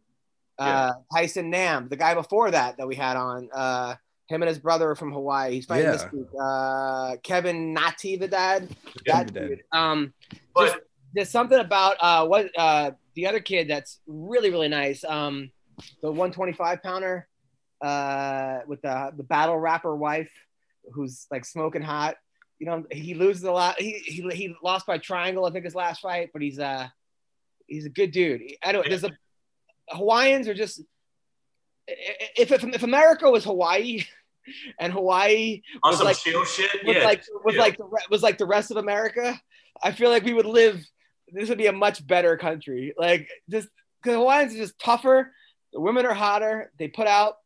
uh, Tyson Nam, the guy before that that we had on. Uh, him and his brother are from Hawaii. He's fighting this Yeah. week. Uh, Kevin Natividad. Yeah, That Natividad. dude. Um, But just- there's something about uh, what uh, the other kid that's really really nice. Um, the 125 pounder uh, with the the battle rapper wife, who's like smoking hot. You know, he loses a lot. He he, he lost by triangle, I think, his last fight, but he's uh he's a good dude. I don't. There's a Hawaiians are just if if, if America was Hawaii. And Hawaii was like was yeah. like was yeah. like the was like the rest of America, I feel like we would live. This would be a much better country. Like just because Hawaiians are just tougher. The women are hotter. They put out.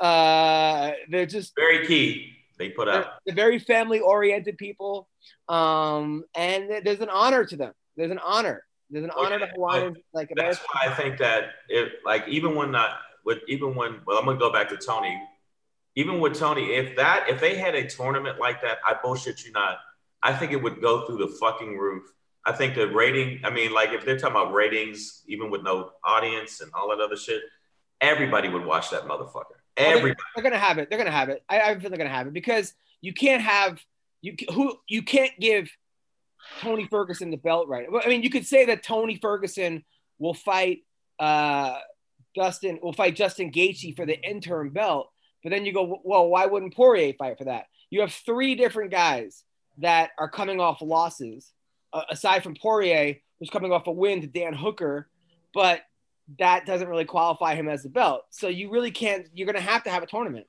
Uh, they're just very key. They put they're, they're very family oriented people. Um, and there's an honor to them. There's an honor. There's an honor to. Hawaiians. Like That's America. why I think that if like even when not with even when well I'm gonna go back to Tony. Even with Tony, if that if they had a tournament like that, I bullshit you not. I think it would go through the fucking roof. I think the rating, I mean, like if they're talking about ratings, even with no audience and all that other shit, everybody would watch that motherfucker. Well, they're- they're gonna have it. They're gonna have it. I, I feel they're gonna have it because you can't have you who you can't give Tony Ferguson the belt right. Well, I mean, you could say that Tony Ferguson will fight uh, Justin will fight Justin Gaethje for the interim belt, but then you go, well, why wouldn't Poirier fight for that? You have three different guys that are coming off losses, uh, aside from Poirier, who's coming off a win to Dan Hooker, but that doesn't really qualify him as the belt. So you really can't. You're going to have to have a tournament.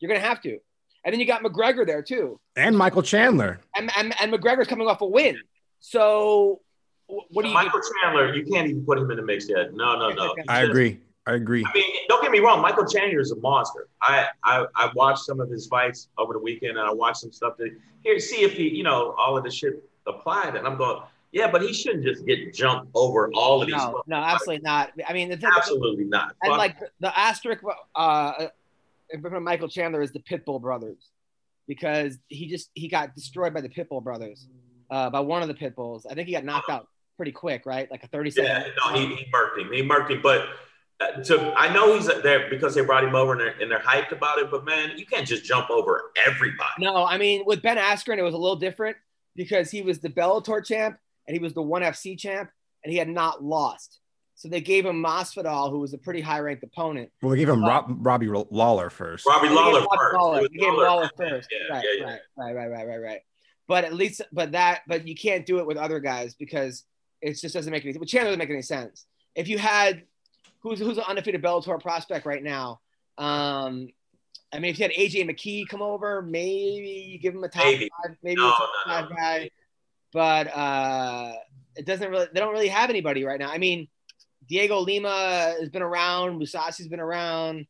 You're going to have to. And then you got McGregor there too, And Michael Chandler. and and, and McGregor's coming off a win. So what do you? Michael Chandler, you can't even put him in the mix yet. No, no, no. He's I just- agree. I agree. I mean, don't get me wrong. Michael Chandler is a monster. I, I I watched some of his fights over the weekend, and I watched some stuff to here see if he, you know, all of the shit applied. And I'm going, yeah, but he shouldn't just get jumped over all of these. No, no, absolutely not. I mean, thing, absolutely not. and like the, asterisk uh, from Michael Chandler is the Pitbull brothers, because he just he got destroyed by the Pitbull brothers, uh, by one of the Pitbulls. I think he got knocked out pretty quick, right? Like a thirty yeah, no, he, he murked him. He murked him. But uh, to I know he's there because they brought him over and they're, and they're hyped about it. But man, you can't just jump over everybody. No, I mean with Ben Askren, it was a little different because he was the Bellator champ and he was the ONE FC champ, and he had not lost. So they gave him Masvidal, who was a pretty high ranked opponent. Well, they gave him Rob, Robbie Lawler first. Robbie They Lawler first. Lawler. It They gave Lawler first. Yeah, right, yeah, yeah. right, right, right, right, right, right. But at least, but that, but you can't do it with other guys because it just doesn't make any. With Chandler doesn't make any sense. If you had, who's who's an undefeated Bellator prospect right now? Um, I mean, if you had AJ McKee come over, maybe you give him a top Maybe. five, maybe No, a top no, five no. guy. But uh, it doesn't really. They don't really have anybody right now. I mean, Diego Lima has been around. Mousasi's been around.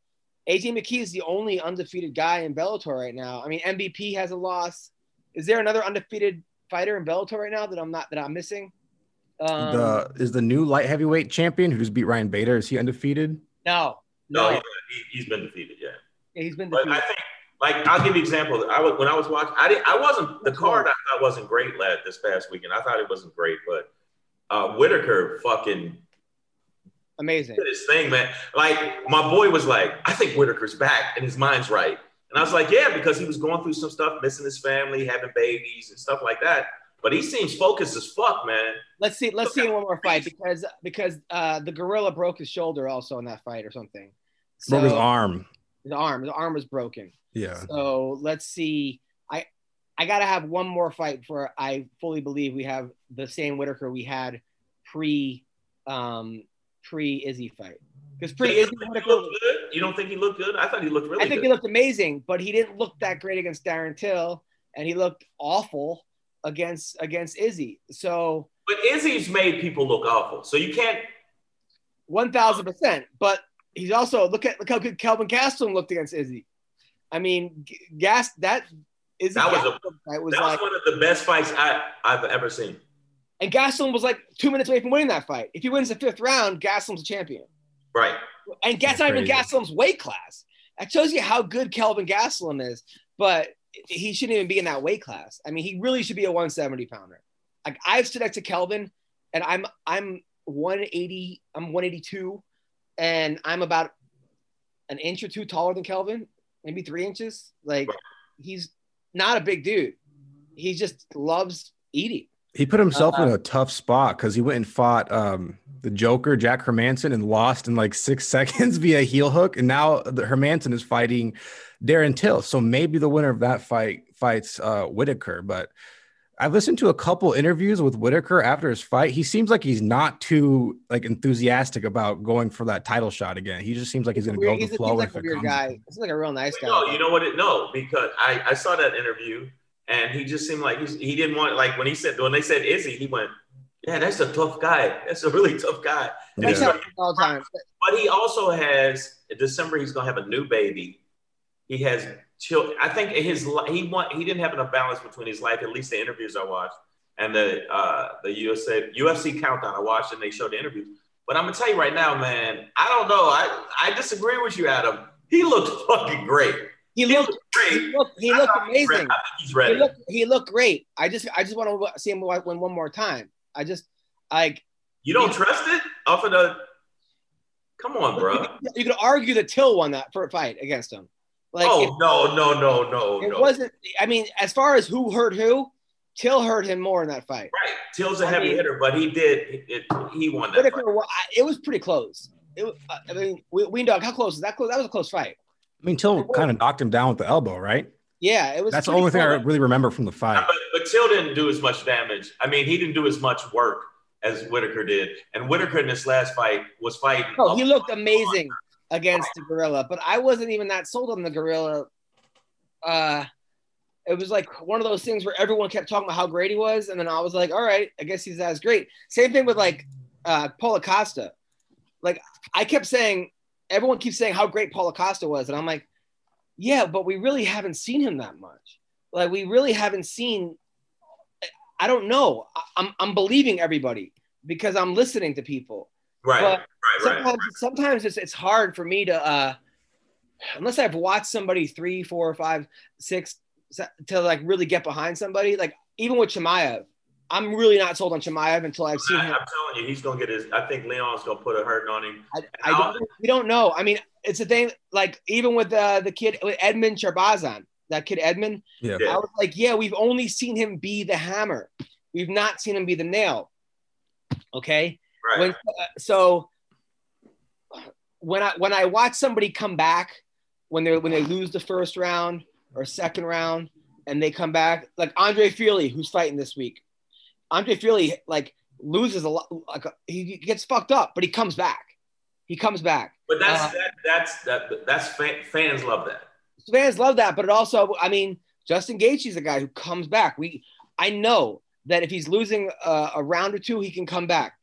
AJ McKee is the only undefeated guy in Bellator right now. I mean, MVP has a loss. Is there another undefeated fighter in Bellator right now that I'm not that I'm missing? Um, the is the new light heavyweight champion who just beat Ryan Bader. Is he undefeated? no, No, no, he, he, he's been defeated. Yeah. Yeah, he's been But defeated. I think, like, I'll give you an example. I was when I was watching. I didn't. I wasn't the card. I thought wasn't great lad this past weekend. I thought it wasn't great, but uh, Whitaker fucking Amazing. did his thing, man. Like my boy was like, I think Whitaker's back and his mind's right. And I was like, yeah, because he was going through some stuff, missing his family, having babies and stuff like that. But he seems focused as fuck, man. Let's see. Let's see one more fight because because uh, the gorilla broke his shoulder also in that fight or something. So, Broke his arm. His arm. His arm was broken. Yeah. So let's see. I I gotta have one more fight before I fully believe we have the same Whitaker we had pre um pre Izzy fight. Because pre You Izzy don't think he Whitaker, looked good? You don't think he looked good? I thought he looked really good. I think good. he looked amazing, but he didn't look that great against Darren Till, and he looked awful against against Izzy. So but Izzy's made people look awful. So you can't. one thousand percent. But he's also look at look how good Kelvin Gastelum looked against Izzy. I mean, G- Gas that Izzy That was a- Gastelum fight was That like, was one of the best fights I, I've ever seen. and Gastelum was like two minutes away from winning that fight. If he wins the fifth round, Gastelum's a champion. Right. And Gas That's not even crazy. Gastelum's weight class. That shows you how good Kelvin Gastelum is. But he shouldn't even be in that weight class. I mean, he really should be a 170 pounder. Like I've stood next to Kelvin, and I'm I'm 180. I'm 182, and I'm about an inch or two taller than Kelvin, maybe three inches. Like Right. he's not a big dude. He just loves eating. He put himself Uh, in a tough spot because he went and fought um, the Joker, Jack Hermansson, and lost in like six seconds via heel hook. And now the Hermansson is fighting Darren Till. So maybe the winner of that fight fights uh, Whitaker. But I've listened to a couple interviews with Whitaker after his fight. He seems like he's not too like enthusiastic about going for that title shot again. He just seems like he's going to go with the flow. he's like a it weird comes. guy. He's like a real nice guy. No, you know what? It, no, because I, I saw that interview and he just seemed like he's, he didn't want like when he said when they said Izzy, he went, yeah, that's a tough guy. That's a really tough guy. Yeah. how he's all time. But he also has in December. He's gonna have a new baby. He has children. I think his he want he didn't have enough balance between his life. At least the interviews I watched and the uh, the USA UFC countdown I watched and they showed the interviews. But I'm gonna tell you right now, man. I don't know. I I disagree with you, Adam. He looked fucking great. He He looked looked great. he looked, he looked thought he was ready. amazing. He's He ready. looked he looked great. I just I just want to see him win one more time. I just like You don't trust it off of the. Come on, bro. you could argue that Till won that for a fight against him. Like oh it, no, no, no, no, it no. wasn't. I mean, as far as who hurt who, Till hurt him more in that fight. right. Till's a I heavy mean- hitter, but he did. It, it, he won that fight. Whitaker, wa- it was pretty close. It, uh, I mean, we, we dog. How close is that? Close. That was a close fight. I mean, Till kind of knocked him down with the elbow, right? Yeah, it was. That's the pretty only thing I really remember from the fight. But, but Till didn't do as much damage. I mean, he didn't do as much work as Whitaker did. And Whitaker in this last fight was fighting. Oh, he looked amazing against the gorilla, but I wasn't even that sold on the gorilla. Uh, it was like one of those things where everyone kept talking about how great he was, and then I was like, all right, I guess he's as great. Same thing with like uh, Paulo Costa. Like I kept saying, everyone keeps saying how great Paulo Costa was, and I'm like, yeah, but we really haven't seen him that much. Like we really haven't seen. I don't know. I'm I'm believing everybody because I'm listening to people Right, but right, right. sometimes sometimes it's it's hard for me to uh unless I've watched somebody three, four, five, six se- to like really get behind somebody. Like even with Chimaev, I'm really not sold on Chimaev until I've seen him. I'm telling you, he's gonna get his. I think Leon's gonna put a hurting on him. I, I don't, we don't know. I mean, it's a thing. Like even with uh, the kid with Edmen Shahbazyan, that kid Edmen, Yeah. Yeah. I was like, yeah, we've only seen him be the hammer. We've not seen him be the nail. Okay. Right. when so when I when I watch somebody come back when they when they lose the first round or second round and they come back like Andre Fili who's fighting this week. Andre Fili like loses a lot like he gets fucked up but he comes back. He comes back. but that's uh, that, that's that, that's fan, fans love that. fans love that, but it also, I mean, Justin Gaethje's a guy who comes back. We, I know that if he's losing a, a round or two, he can come back.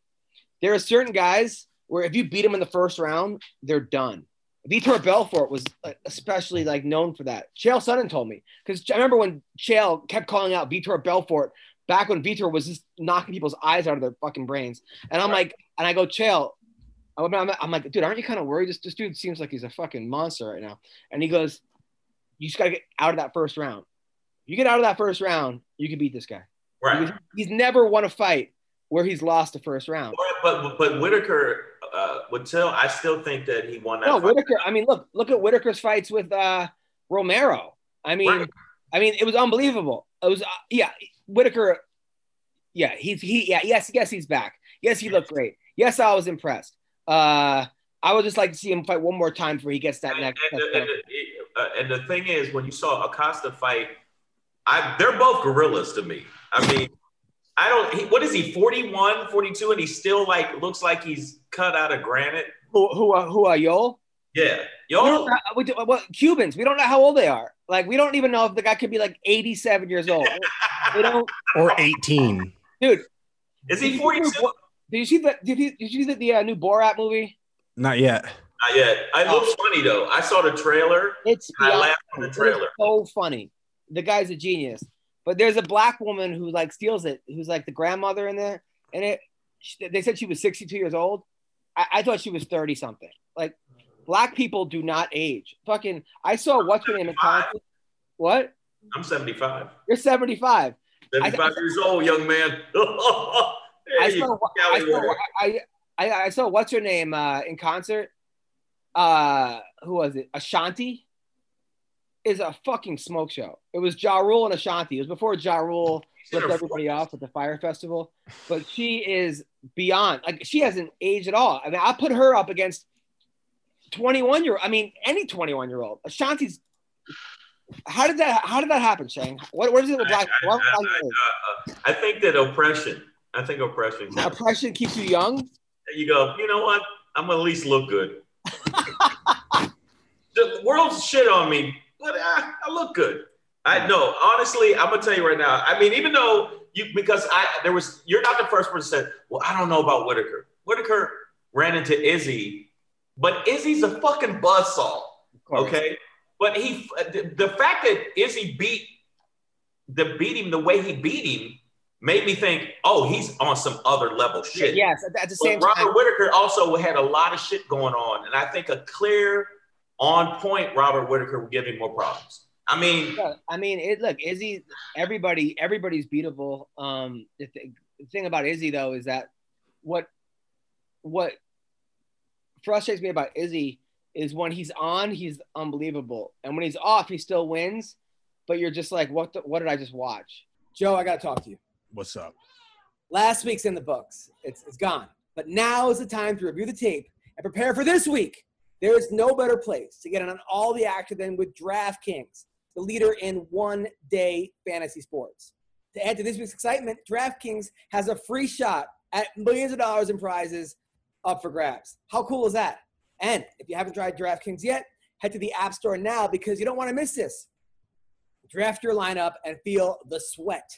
There are certain guys where if you beat them in the first round, they're done. Vitor Belfort was uh, especially like known for that. Chael Sonnen told me because I remember when Chael kept calling out Vitor Belfort back when Vitor was just knocking people's eyes out of their fucking brains, and I'm like, and I go, Chael, I'm, I'm, I'm like, dude, aren't you kind of worried? This, this dude seems like he's a fucking monster right now. And he goes, you just got to get out of that first round. You get out of that first round, you can beat this guy. Right. He's never won a fight where he's lost the first round. But but, but Whitaker uh, would tell. I still think that he won that. No, fight. Whitaker. I mean, look, look at Whitaker's fights with uh, Romero. I mean, Right. I mean, it was unbelievable. It was, uh, yeah, Whitaker. Yeah, he's he. Yeah, yes, yes, he's back. Yes, he looked great. Yes, I was impressed. Uh, I would just like to see him fight one more time before he gets that And, next. and, next the, and, the, uh, and the thing is, when you saw Acosta fight, I they're both gorillas to me. I mean, I don't. He, what is he? 41, 42, and he still like looks like he's cut out of granite. who who are who are Yoel? Yeah, We don't we do, what, Cubans. We don't know how old they are. Like we don't even know if the guy could be like 87 years old. we don't, Or 18. dude. is he you, forty see, two? did you see the did you, did you see the, the uh, new Borat movie? Not yet. Not yet. It looks funny though. I saw the trailer. It's I laughed on the funny. It is trailer. so funny. the guy's a genius. But there's a black woman who like steals it, who's like the grandmother in there, and it. She, they said she was 62 years old. I, I thought she was 30 something. Like black people do not age. Fucking, I saw what's her name in concert. What? I'm 75. You're 75. 75 I- years old, young man. I saw, I saw. I, I, I saw what's her name uh, in concert. Uh, who was it? Ashanti is a fucking smoke show. It was Ja Rule and Ashanti. It was before Ja Rule flipped everybody 40s. off at the Fyre Festival. But she is beyond. Like she hasn't aged at all. I mean, I put her up against 21 year. I mean, any 21 year old. Ashanti's. How did that? How did that happen, Shane? What? What is it with black? I, I- I- I think that oppression. I think oppression. oppression keeps you young. you go, you know what? I'm gonna at least look good. the world's shit on me, but I, I look good. I know. Honestly, I'm gonna tell you right now. I mean, even though you because I there was you're not the first person said, well, I don't know about Whitaker. Whitaker ran into Izzy, but Izzy's a fucking buzzsaw. Okay. But he the, the fact that Izzy beat the beat him the way he beat him made me think, oh, he's on some other level shit. Yes, at, the But same Robert time. Whitaker also had a lot of shit going on, and I think a clear, on point Robert Whitaker would give him more problems. I mean, Yeah, I mean, it. Look, Izzy. Everybody, everybody's beatable. Um, the, th- the thing about Izzy though is that what what frustrates me about Izzy is when he's on, he's unbelievable, and when he's off, he still wins. But you're just like, what? The, what did I just watch? Joe, I got to talk to you. What's up? Last week's in the books. It's, it's gone. But now is the time to review the tape and prepare for this week. There is no better place to get on all the action than with DraftKings, the leader in one day fantasy sports. To add to this week's excitement, DraftKings has a free shot at millions of dollars in prizes up for grabs. How cool is that? And if you haven't tried DraftKings yet, head to the App Store now because you don't want to miss this. Draft your lineup and feel the sweat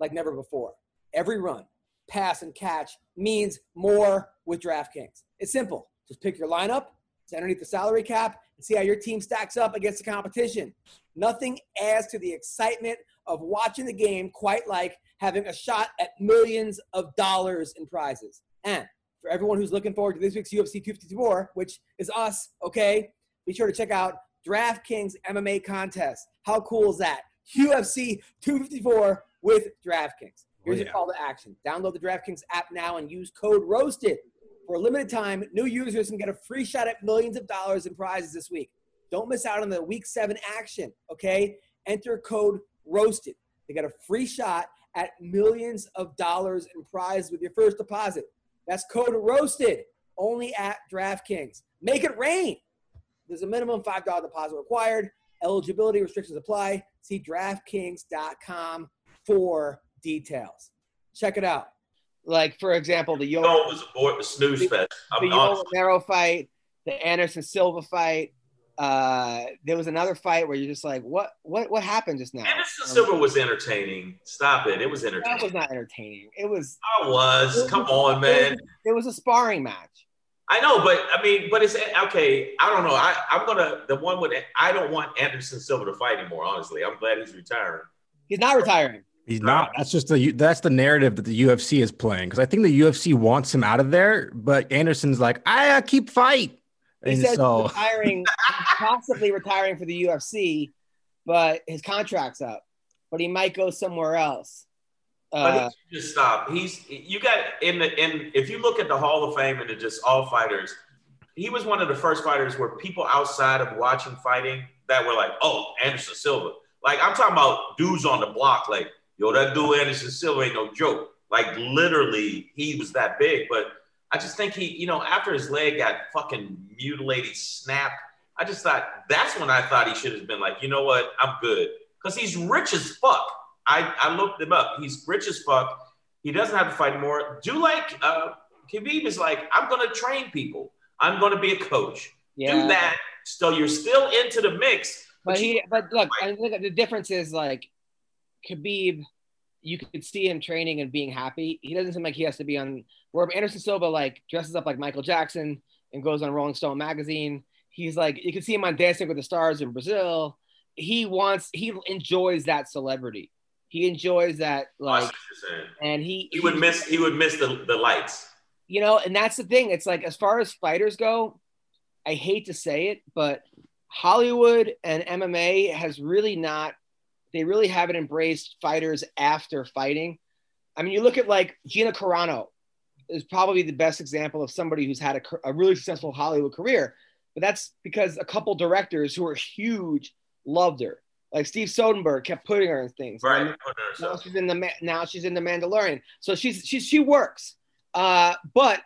like never before. Every run, pass, and catch means more with DraftKings. It's simple. Just pick your lineup, it's underneath the salary cap, and see how your team stacks up against the competition. Nothing adds to the excitement of watching the game quite like having a shot at millions of dollars in prizes. And for everyone who's looking forward to this week's UFC 254, which is us, okay, be sure to check out DraftKings MMA contest. How cool is that? UFC 254 with DraftKings. Oh, Here's Oh, your call to action. Download the DraftKings app now and use code ROASTED. For a limited time, new users can get a free shot at millions of dollars in prizes this week. Don't miss out on the week seven action, okay? Enter code ROASTED. They get a free shot at millions of dollars in prizes with your first deposit. That's code ROASTED only at DraftKings. Make it rain. There's a minimum $5 deposit required. Eligibility restrictions apply. See DraftKings.com for details. Check it out. Like for example, the Yo no, it was a snooze fest. the Yoel. Romero fight, the Anderson Silva fight. Uh, there was another fight where you're just like, what, what, what happened just now? Anderson Silva was entertaining. Stop it. It was entertaining. That was not entertaining. It was. I was. Come on, man. It was a sparring match. I know, but I mean, but it's okay. I don't know. I, I'm gonna the one with I don't want Anderson Silva to fight anymore. Honestly, I'm glad he's retiring. He's not retiring. He's not. That's just the that's the narrative that the UFC is playing because I think the UFC wants him out of there, but Anderson's like, I uh, keep fight, He and says so retiring, possibly retiring for the UFC, but his contract's up. But he might go somewhere else. But Uh, he just stop. He's you got in the in if you look at the Hall of Fame and the just all fighters, he was one of the first fighters where people outside of watching fighting that were like, oh, Anderson Silva. Like I'm talking about dudes on the block, like, yo, that dude Anderson Silva ain't no joke. Like literally, he was that big. But I just think he, you know, after his leg got fucking mutilated, snapped, I just thought that's when I thought he should have been like, you know what, I'm good. Because he's rich as fuck. I, I looked him up. He's rich as fuck. He doesn't have to fight more. Do like uh Khabib is like, I'm gonna train people. I'm gonna be a coach. yeah. Do that. So you're still into the mix. But you- he, but look, I think the difference is like Khabib, you could see him training and being happy. He doesn't seem like he has to be on. Where Anderson Silva like dresses up like Michael Jackson and goes on Rolling Stone magazine. He's like you can see him on Dancing with the Stars in Brazil. he wants he enjoys that celebrity. He enjoys that like and he He would miss. He would miss the, the lights. you know, and that's the thing. It's like as far as fighters go, I hate to say it, but Hollywood and MMA has really not they really haven't embraced fighters after fighting. I mean, you look at like Gina Carano is probably the best example of somebody who's had a, a really successful Hollywood career, but that's because a couple directors who are huge loved her. Like Steve Soderbergh kept putting her in things. Right. And Put now she's in the now she's in the Mandalorian. So she's she's she works. Uh, but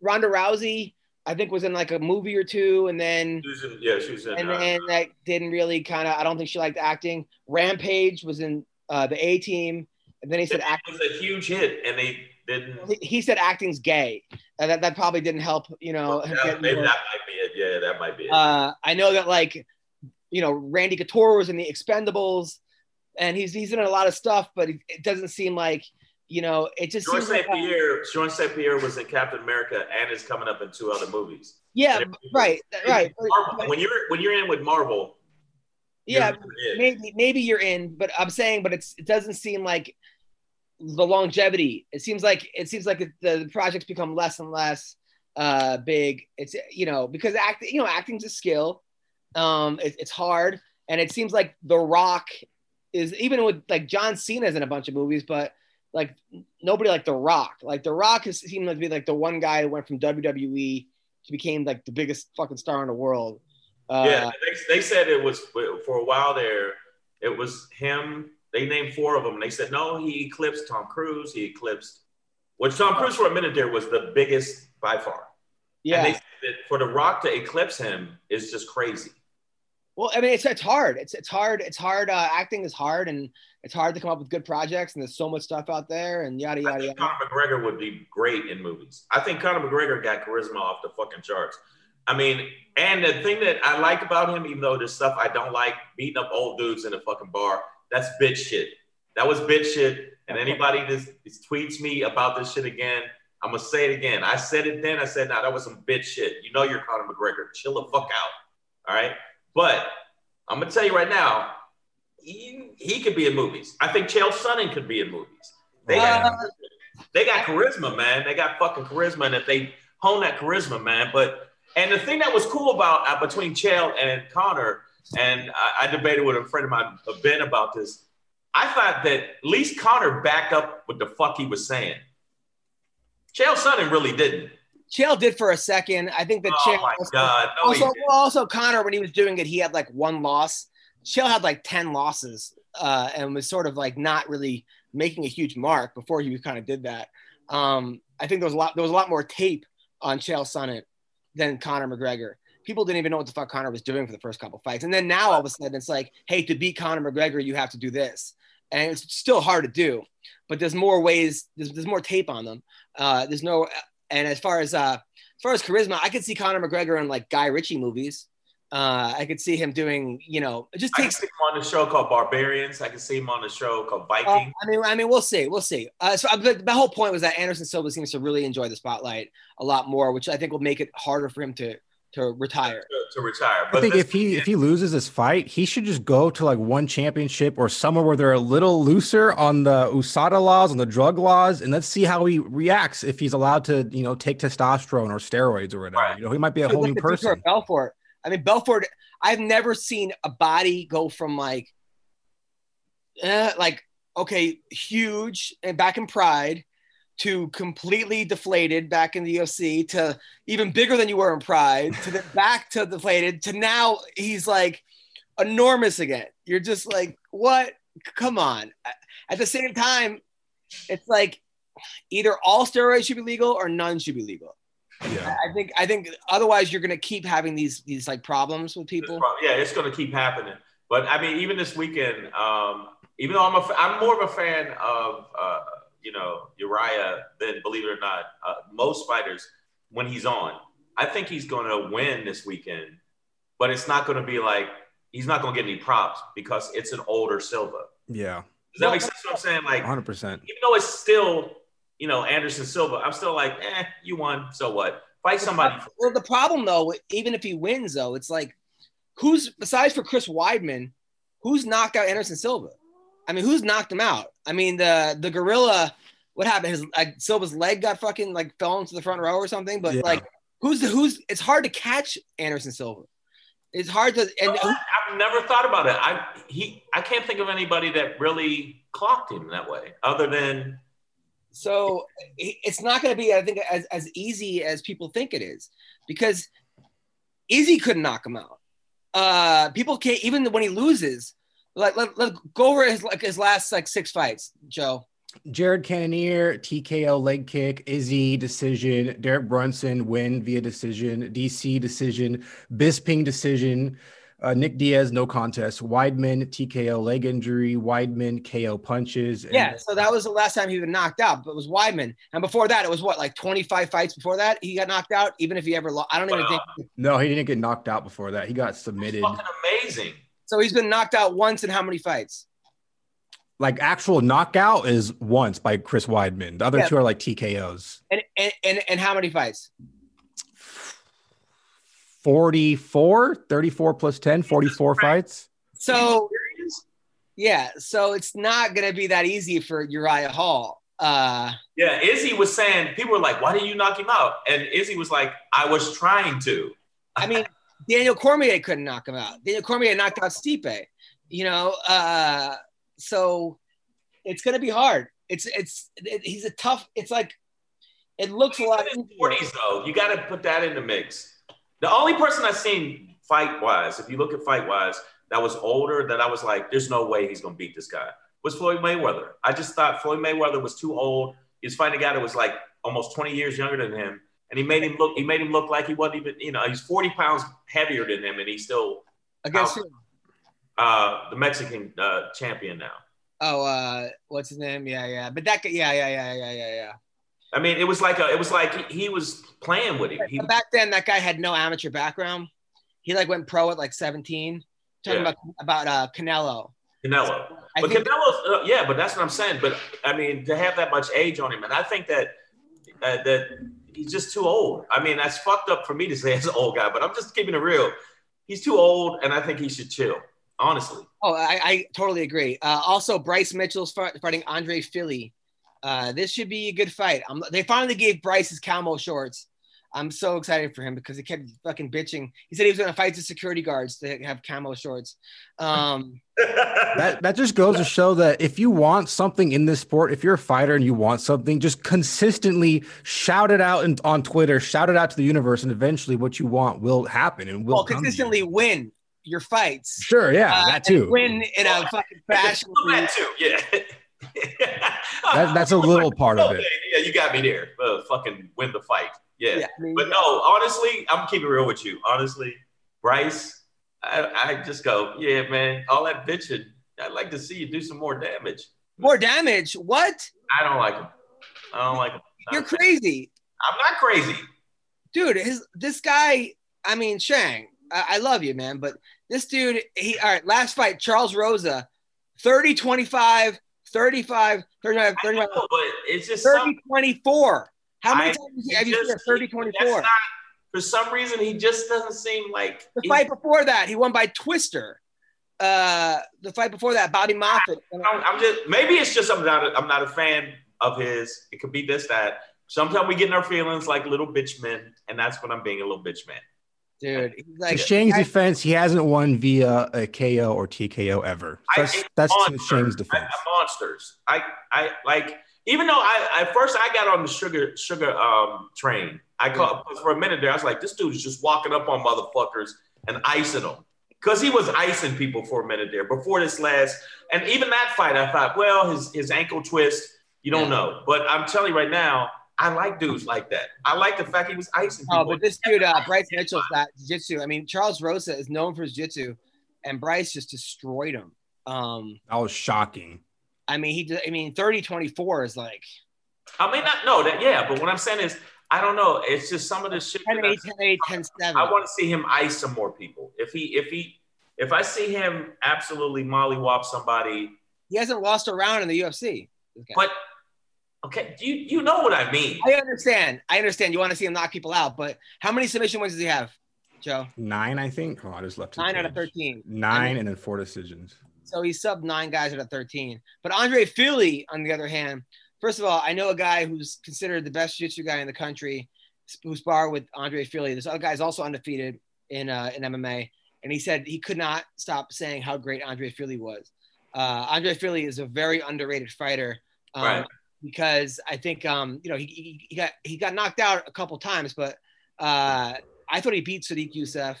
Ronda Rousey, I think, was in like a movie or two, and then She in- yeah, she was in. and uh, then like didn't really kind of. I don't think she liked acting. Rampage was in uh, the A Team, and then he said acting. was a huge hit, and they didn't. he- He said acting's gay, and that, that probably didn't help. You know, him Yeah, maybe more- that might be it. Yeah, that might be it. uh, I know that like, you know, Randy Couture was in the Expendables, and he's he's in a lot of stuff, but it, it doesn't seem like, you know, it just George seems like, St. Pierre, George St. Pierre was in Captain America and is coming up in two other movies. yeah, right, right, Marvel, when you're when you're in with Marvel, yeah, maybe maybe you're in, but I'm saying, but it's it doesn't seem like the longevity. It seems like it seems like it, the projects become less and less uh big. It's you know because acting, you know, acting's a skill. Um, it, it's hard, and it seems like The Rock is even with like John Cena's in a bunch of movies, but like nobody like The Rock. Like The Rock has seemed to be like the one guy who went from WWE to became like the biggest fucking star in the world. Uh, yeah, they, they said it was for a while there. It was him. They named four of them. And they said no, he eclipsed Tom Cruise. He eclipsed, which Tom Cruise for a minute there was the biggest by far. yeah. And they said that for The Rock to eclipse him is just crazy. Well, I mean, it's it's hard. It's it's hard. It's hard. Uh, acting is hard, and it's hard to come up with good projects. And there's so much stuff out there, and yada I yada think yada. Conor McGregor would be great in movies. I think Conor McGregor got charisma off the fucking charts. I mean, and the thing that I like about him, even though there's stuff I don't like, beating up old dudes in a fucking bar, that's bitch shit. That was bitch shit. And anybody that tweets me about this shit again, I'm gonna say it again. I said it then. I said, nah, that was some bitch shit. You know you're Conor McGregor. Chill the fuck out. All right. But I'm gonna tell you right now, he, he could be in movies. I think Chael Sonnen could be in movies. They got, they got charisma, man. They got fucking charisma, and if they hone that charisma, man. But and the thing that was cool about uh, between Chael and Conor, and I, I debated with a friend of mine, uh, Ben, about this. I thought that at least Conor backed up what the fuck he was saying. Chael Sonnen really didn't. Chael did for a second. I think that Oh Chael my also, god! No, also, also Conor when he was doing it, he had like one loss. Chael had like ten losses, uh, and was sort of like not really making a huge mark before he kind of did that. Um, I think there was a lot. There was a lot more tape on Chael Sonnen than Conor McGregor. People didn't even know what the fuck Conor was doing for the first couple fights, and then now all of a sudden it's like, hey, to beat Conor McGregor, you have to do this, and it's still hard to do, but there's more ways. There's, there's more tape on them. Uh, there's no, and as far as uh, as far as charisma, I could see Conor McGregor in like Guy Ritchie movies. Uh, I could see him doing, you know, it just I can takes. see him on the show called Barbarians. I can see him on the show called Uh, Viking. I mean, I mean, we'll see, we'll see. Uh, so, but the whole point was that Anderson Silva seems to really enjoy the spotlight a lot more, which I think will make it harder for him to to retire. to, to retire. I think this- if he if he loses this fight, he should just go to like one championship or somewhere where they're a little looser on the USADA laws, on the drug laws, and let's see how he reacts if he's allowed to, you know, take testosterone or steroids or whatever. Right. You know, he might be a whole new person. of Belfort. I mean, Belfort. I've never seen a body go from like, eh, like okay, huge and back in Pride, to completely deflated back in the UFC, to even bigger than you were in Pride, to then back to deflated, to now he's like enormous again. You're just like, what? Come on. At the same time, it's like either all steroids should be legal or none should be legal. Yeah. I think I think otherwise you're gonna keep having these these like problems with people. yeah, it's going to keep happening. But I mean, even this weekend, um, even though I'm a, I'm more of a fan of uh, you know Uriah than believe it or not, uh, most fighters when he's on, I think he's going to win this weekend. But it's not going to be like he's not going to get any props because it's an older Silva. Yeah. Does that make sense? What I'm saying, like, 100. percent even though it's still you know Anderson Silva, I'm still like, eh, you won, so what? Fight somebody. Well, the problem though, even if he wins though, it's like who's besides for Chris Weidman, who's knocked out Anderson Silva? I mean, who's knocked him out? I mean, the the gorilla. What happened? His like Silva's leg got fucking like fell into the front row or something. But Yeah. like, who's the who's? It's hard to catch Anderson Silva. It's hard to and who- I've never thought about it. I he I can't think of anybody that really clocked him that way, other than so it's not going to be, I think, as as easy as people think it is, because Izzy couldn't knock him out. Uh, people can't even when he loses. Like let, let go over his like his last like six fights, Joe. Jared Cannonier, TKO leg kick, Izzy decision, Derek Brunson win via decision, DC decision, Bisping decision, uh, Nick Diaz no contest, Weidman TKO leg injury, Weidman KO punches. and- Yeah, so that was the last time he was knocked out, but it was Weidman. And before that, it was what, like 25 fights before that? He got knocked out, even if he ever lost. I don't even Wow. think No, he didn't get knocked out before that. He got submitted. fucking amazing. So. He's been knocked out once in how many fights? Like actual knockout is once by Chris Weidman. The other Yeah. two are like TKOs. And and and, and how many fights? 44, 34 plus 10, 44 fights. So yeah, so it's not gonna be that easy for Uriah Hall. Uh Yeah, Izzy was saying people were like, "Why didn't you knock him out?" And Izzy was like, "I was trying to." I mean, Daniel Cormier couldn't knock him out. Daniel Cormier knocked out Stipe. You know, uh, so it's gonna be hard. It's it's it, he's a tough. It's like it looks a lot. He's his easier. forties though. You got to put that in the mix. The only person I've seen fight wise, if you look at fight wise, that was older that I was like, "There's no way he's gonna beat this guy." Was Floyd Mayweather? I just thought Floyd Mayweather was too old. He was fighting a guy that was like almost 20 years younger than him, and he made him look. He made him look like he wasn't even. You know, he's 40 pounds heavier than him, and he's still Against Out. uh, the Mexican uh, champion now. Oh, uh, what's his name? Yeah, yeah. But that yeah, yeah, yeah, yeah, yeah, yeah. I mean, it was like a, it was like he, he was playing with him. He, back then, that guy had no amateur background. He like went pro at like 17. Talking Yeah. about about uh, Canelo. Canelo. I But think Canelo's, uh, yeah, but that's what I'm saying. But I mean, to have that much age on him, and I think that uh, that he's just too old. I mean, that's fucked up for me to say as an old guy, but I'm just keeping it real. He's too old, and I think he should chill. Honestly, Oh, I, I totally agree. Uh, also, Bryce Mitchell's fight, fighting Andre Fili. Uh, this should be a good fight. Um, they finally gave Bryce his camo shorts. I'm so excited for him because he kept fucking bitching. He said he was going to fight the security guards to have camo shorts. Um, That that just goes to show that if you want something in this sport, if you're a fighter and you want something, just consistently shout it out in, on Twitter, shout it out to the universe, and eventually what you want will happen and will well, come consistently win your fights. Sure, yeah, Uh, that too. Win in a fucking fashion. that too. Yeah. That, that's a little part of it. Yeah, you got me there. Uh, fucking win the fight. Yeah. Yeah, I mean, But no, honestly, I'm keeping real with you. Honestly, Bryce, I, I just go, yeah, man, all that bitching. I'd like to see you do some more damage. more damage. What? I don't like him. I don't like him. You're crazy. I'm not crazy. dude, his this guy, I mean, Shang, I, I love you, man, but this dude, he all right, last fight, Charles Rosa, 30 25, 35, 35, I 35, know, but it's just 30 some, 24. How many I- times he have you seen just- a 30 24? for some reason, he just doesn't seem like The he- fight before that, he won by Twister. Uh, the fight before that, Bobby Moffett. I'm, I'm just maybe it's just I'm not a, I'm not a fan of his. It could be this that. Sometimes we get in our feelings like little bitch men, and that's when I'm being a little bitch man. Dude, he's In like, Shang's I- defense, he hasn't won via a KO or TKO ever. So I- that's it's that's to monsters. Shang's defense. I'm monsters. I I like even though I at first I got on the sugar sugar um train. I caught for a minute there. I was like, this dude is just walking up on motherfuckers and icing them because he was icing people for a minute there before this last. And even that fight, I thought, well, his his ankle twist, you don't Yeah. know. But I'm telling you right now, I like dudes like that. I like the fact he was icing people. Oh, but this dude, uh, Bryce Mitchell's that jiu-jitsu. I mean, Charles Rosa is known for his jiu-jitsu, and Bryce just destroyed him. Um, That was shocking. I mean, he. I mean, 30-24 is like I may not know that, yeah. But what I'm saying is, I don't know. It's just some of this shit. 10 I 8, 10 8, 10 7. I want to see him ice some more people. If he, if he, if I see him absolutely mollywop somebody, He hasn't lost a round in the UFC. this guy. but okay, you you know what I mean? I understand. I understand. You want to see him knock people out, but how many submission wins does he have, Joe? Nine, I think. Oh, I just left. his Nine out of 13. Nine and then four decisions. So he subbed nine guys out of 13. But Andre Fili, on the other hand, first of all, I know a guy who's considered the best jiu-jitsu guy in the country, who sparred with Andre Fili. This other guy's also undefeated in uh, in MMA, and he said he could not stop saying how great Andre Fili was. Uh, Andre Fili is a very underrated fighter. Um, Right. Because I think um, you know he, he, he got he got knocked out a couple times, but uh, I thought he beat Sodiq Yusuff.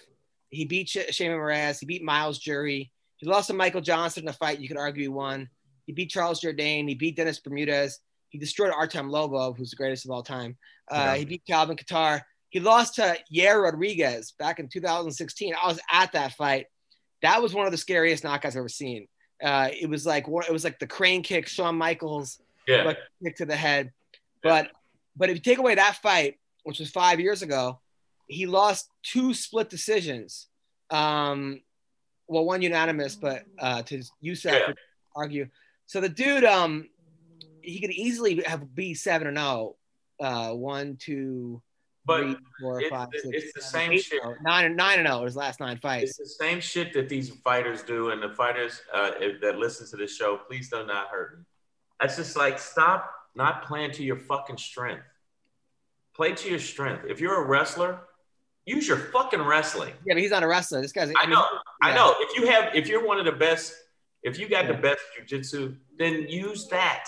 He beat Sh- Sheymon Moraes. He beat Myles Jury. He lost to Michael Johnson in a fight you could argue he won. He beat Charles Jourdain. He beat Dennis Bermudez. He destroyed Artem Lobov, who's the greatest of all time. Uh, Yeah. He beat Calvin Kattar. He lost to Yair Rodriguez back in 2016. I was at that fight. That was one of the scariest knockouts I've ever seen. Uh, it was like it was like the crane kick, Shawn Michaels Yeah. kick to the head. But but if you take away that fight, which was five years ago, he lost two split decisions. Um, well, one unanimous, but uh, to Yusuff Yeah. argue. So the dude, um, he could easily have be seven and zero. Uh, one, two, But three, four, it's five, six, it's the seven, same eight, shit. oh, Nine and nine and zero his last nine fights. It's the same shit that these fighters do, and the fighters uh, that listen to this show, please do not hurt me. That's just like stop not playing to your fucking strength. Play to your strength. If you're a wrestler, use your fucking wrestling. Yeah, but he's not a wrestler. This guy's. I know, I know. If you have, if you're one of the best, if you got the best jujitsu, then use that.